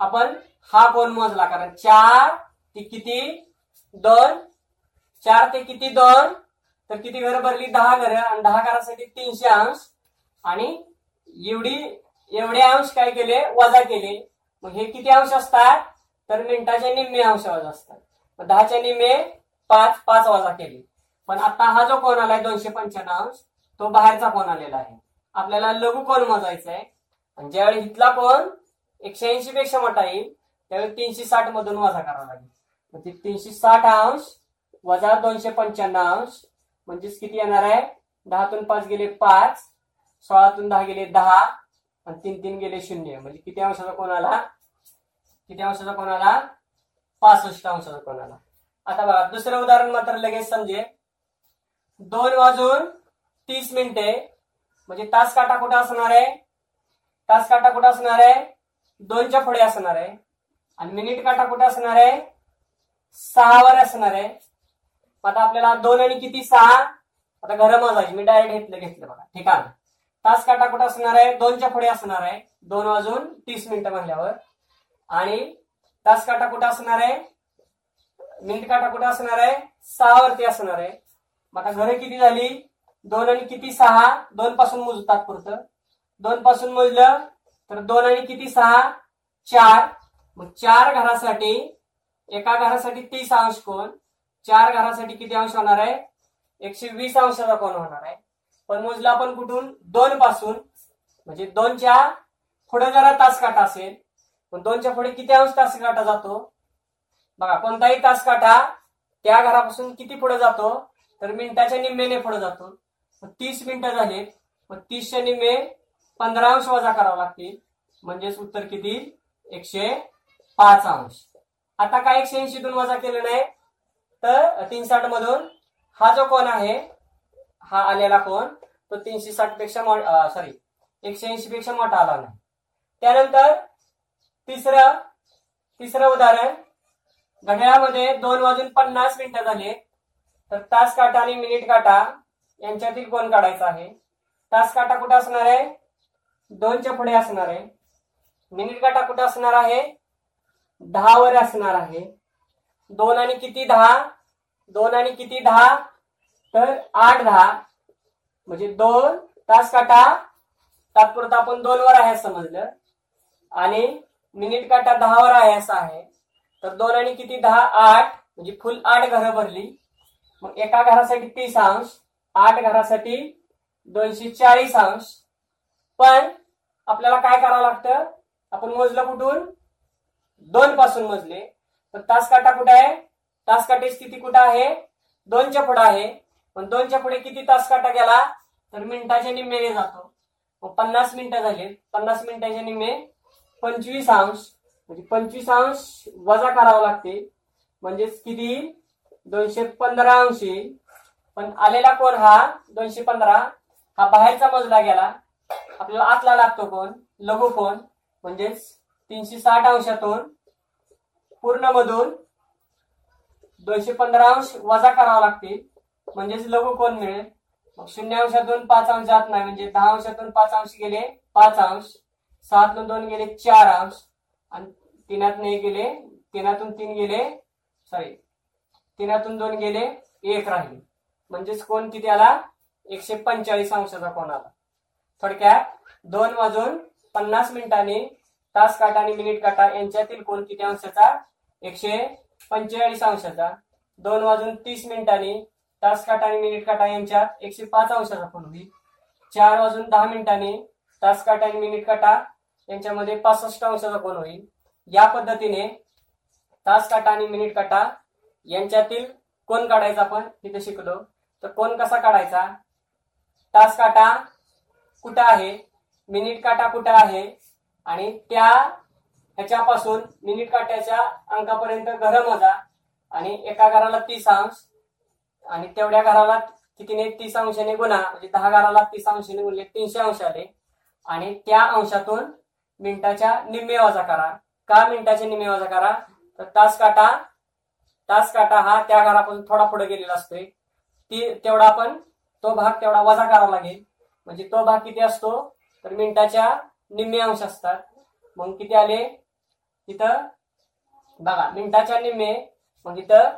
आपण हा कोण मोजला कारण चार ते किती? दोन. चार ते किती दोन? तर किती घरं भरली? दहा घरं. आणि दहा घरासाठी तीनशे अंश. आणि एवढी एवढे अंश काय केले? वजा केले. मग हे किती अंश असतात? तर मिनिटाचे निम्मे अंश वजा असतात. मग दहाच्या निम्मे पाच पाच वजा केले. पण आता हा जो कोण आलाय दोनशे पंच्याण्णव अंश तो बाहेरचा कोण आलेला आहे? आपल्याला लघु कोण मोजायचा आहे आणि ज्यावेळी इथला कोण एकशे ऐंशी पेक्षा मोठा येईल त्यावेळी तीनशे साठ मधून वजा करावा लागेल. म्हणजे तीनशे साठ अंश वजा दोनशे पंच्याण्णव अंश म्हणजेच किती येणार आहे? दहातून पाच गेले पाच सोळातून दहा गेले दहा आणि तीन तीन गेले शून्य. म्हणजे किती अंशाचा कोण आला? किती अंशाचा कोण आला? पासष्ट अंशाचा कोण आला? आता बघा दुसरं उदाहरण मात्र लगेच समजेल. दोन वाजून तीस मिनिटे. म्हणजे तास काटा कुठं असणार आहे? तास काटा कुठं असणार आहे? दोनच्या पुढे असणार आहे. आणि मिनिट काटा कुठं असणार आहे? सहावर असणार आहे. आता आपल्याला दोन आणि किती? सहा. आता घर मोजायची मी डायरेक्ट घेतलं घेतलं बघा. ठीक आहे. तास काटा कुठं असणार आहे? दोनच्या पुढे असणार आहे. दोन वाजून तीस मिनिटं म्हणल्यावर आणि तास काटा कुठं असणार आहे? मिनिट काटा कुठं असणार आहे? सहा वरती असणार आहे. मग आता घरं किती झाली? दोन आणि किती सहा? दोन पासून मोजू तात्पुरतं दोन पासून मोजलं तर दोन आणि किती सहा? चार. मग चार घरासाठी एका घरासाठी तीस अंश कोण? चार घरासाठी किती अंश होणार आहे? एकशे वीस अंशाचा कोण होणार आहे? पण मोजलं आपण कुठून? दोन पासून. म्हणजे दोनच्या पुढे जरा तास काटा असेल. पण दोनच्या पुढे किती अंश तास काटा जातो? बघा कोणताही तास काटा त्या घरापासून किती पुढे जातो? तर मिनिटाच्या निम्मेने पुढे जातो. मग तीस मिनिटं झाले. मग तीसच्या निम्मे पंधरा अंश वजा करावं लागतील. म्हणजेच उत्तर किती? एकशे पाच अंश. आता काय एकशे ऐंशीतून वजा केलं नाही? तर तीन साठ मधून हा जो कोण आहे हा आलेला कोण तो तीनशे साठपेक्षा सॉरी एकशे ऐंशी पेक्षा मोठा आला नाही. त्यानंतर तिसरं तिसरं उदाहरण. घड्याळामध्ये दोन वाजून पन्नास मिनिटं झाले. तर तास काटा आणि मिनिट काटा यांच्यातील कोण काढायचा आहे? तास काटा कुठं असणार आहे? दोनच्या पुढे असणार आहे. मिनिट काटा कुठं असणार आहे? दहा वर असणार आहे. दोन आणि किती दहा? दोन आणि किती दहा? तर आठ दहा. म्हणजे दोन तास काटा तात्पुरता आपण दोन वर आहे समजलं आणि मिनिट काटा दहा वर आहे असं आहे. तर दोन आणि किती दहा? आठ. म्हणजे फुल आठ घरं भरली. मग एका घरासाठी तीस अंश आठ घरासाठी दोनशे चाळीस अंश. पण आपल्याला काय करावं लागतं? आपण मोजलं कुठून? दोन पासून मोजले. पण तास काटा कुठे आहे? तास स्थिती कुठं आहे? दोनच्या पुढे आहे. पण दोनच्या पुढे किती तासकाटा गेला? तर मिनिटाच्या निम्मेने जातो. मग पन्नास मिनिटं झाली पन्नास मिनिटाच्या निम्मे पंचवीस अंश. म्हणजे पंचवीस अंश वजा करावं लागते. म्हणजेच किती? दोनशे पंधरा अंशी. पण आलेला कोण हा? दोनशे पंधरा. हा बाहेरचा मजला गेला. आपल्याला आतला लागतो कोण? लघु कोण? म्हणजेच तीनशे साठ अंशातून पूर्ण मधून दोनशे पंधरा अंश वजा करावा लागतील. म्हणजेच लघु कोण मिळेल? मग शून्य अंशातून पाच अंश जात नाही. म्हणजे दहा अंशातून पाच अंश गेले पाच अंश. सातून दोन गेले चार अंश. आणि तीनात नाही गेले तीनातून तीन गेले सॉरी तिनातून दोन गेले एक राहिले. म्हणजेच कोण किती आला? एकशे पंचेचाळीस अंशाचा कोण आला? थोडक्यात दोन वाजून पन्नास मिनिटांनी तास काटा आणि मिनिट काटा यांच्यातील कोण किती अंशाचा? एकशे पंचेचाळीस अंशाचा. दोन वाजून तीस मिनिटांनी तास काटा आणि मिनिट काटा यांच्यात एकशे पाच अंशाचा कोण होईल? चार वाजून दहा मिनिटांनी तास काटा आणि मिनिट काटा यांच्यामध्ये पासष्ट अंशाचा कोण होईल? या पद्धतीने तास काटा आणि मिनिट काटा यांच्यातील कोण काढायचा आपण? तिथे शिकलो. तर कोण कसा काढायचा? तास काटा कुठं आहे? मिनिट काटा कुठं आहे? आणि त्या ह्याच्यापासून मिनिट काट्याच्या अंकापर्यंत घर मोजा. आणि एका घराला तीस अंश आणि तेवढ्या घराला कितीने? तीस अंशाने गुणा. म्हणजे दहा घराला तीस अंशाने गुणले तीनशे अंश आले. आणि त्या अंशातून मिनिटाच्या निम्मे वजा करा. का मिनिटाच्या निम्मे वजा करा? तर तास काटा तास काटा हा त्या घरापासून थोडा पुढे गेलेला असतोय. ती तेवढा आपण तो भाग तेवढा वजा करावा लागेल. म्हणजे तो भाग किती असतो तर मिनिटाच्या निम्मे अंश असतात. मग किती आले? तिथं बघा मिनिटाच्या निम्मे मग इथं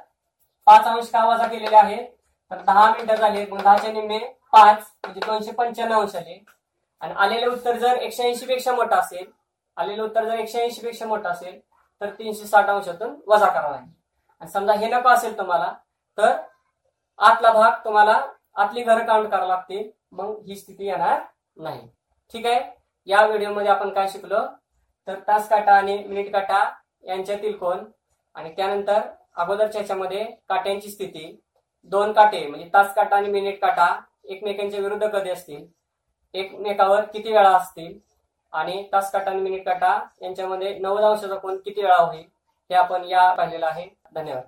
पाच अंश का वजा केलेले आहेत? तर दहा मिनिटं झाले मग दहाच्या निम्मे पाच म्हणजे दोनशे पंच्याण्णव अंश आले. आणि आलेले उत्तर जर एकशे ऐंशी पेक्षा मोठं असेल आलेलं उत्तर जर एकशे ऐंशी पेक्षा मोठं असेल तर तीनशे साठ अंशातून वजा करावा लागेल. समजा हे नको असेल तुम्हाला तर आतला भाग तुम्हाला आतली घरं काउंट करावं लागतील. मग ही स्थिती येणार नाही. ठीक आहे? या व्हिडिओमध्ये आपण काय शिकलो? तर तास काटा आणि मिनिट काटा यांच्यातील कोण? आणि त्यानंतर अगोदरच्या ह्याच्यामध्ये काट्यांची स्थिती. दोन काटे म्हणजे तास काटा आणि मिनिट काटा एकमेकांच्या विरुद्ध कधी असतील? एकमेकावर किती वेळा असतील? आणि तास काटा आणि मिनिट काटा यांच्यामध्ये नव्वद अंशाचा कोण किती वेळा होईल? हे आपण या पाहिलेलं आहे. धन्यवाद.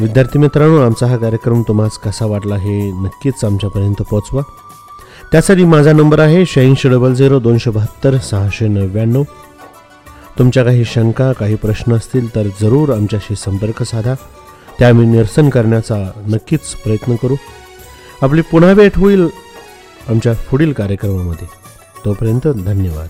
विद्यार्थी मित्रांनो आमचा हा कार्यक्रम तुम्हाला कसा वाटला हे नक्कीच आमच्यापर्यंत पोहोचवा त्यासाठी माझा नंबर आहे शहाऐंशी डबल झिरो दोनशे बहात्तर सहाशे नव्याण्णव. तुमच्या काही शंका काही प्रश्न असतील तर जरूर आमच्याशी संपर्क साधा. त्या आम्ही निरसन करण्याचा नक्कीच प्रयत्न करू. आपली पुन्हा भेट होईल आमच्या पुढील कार्यक्रमामध्ये. तोपर्यंत धन्यवाद.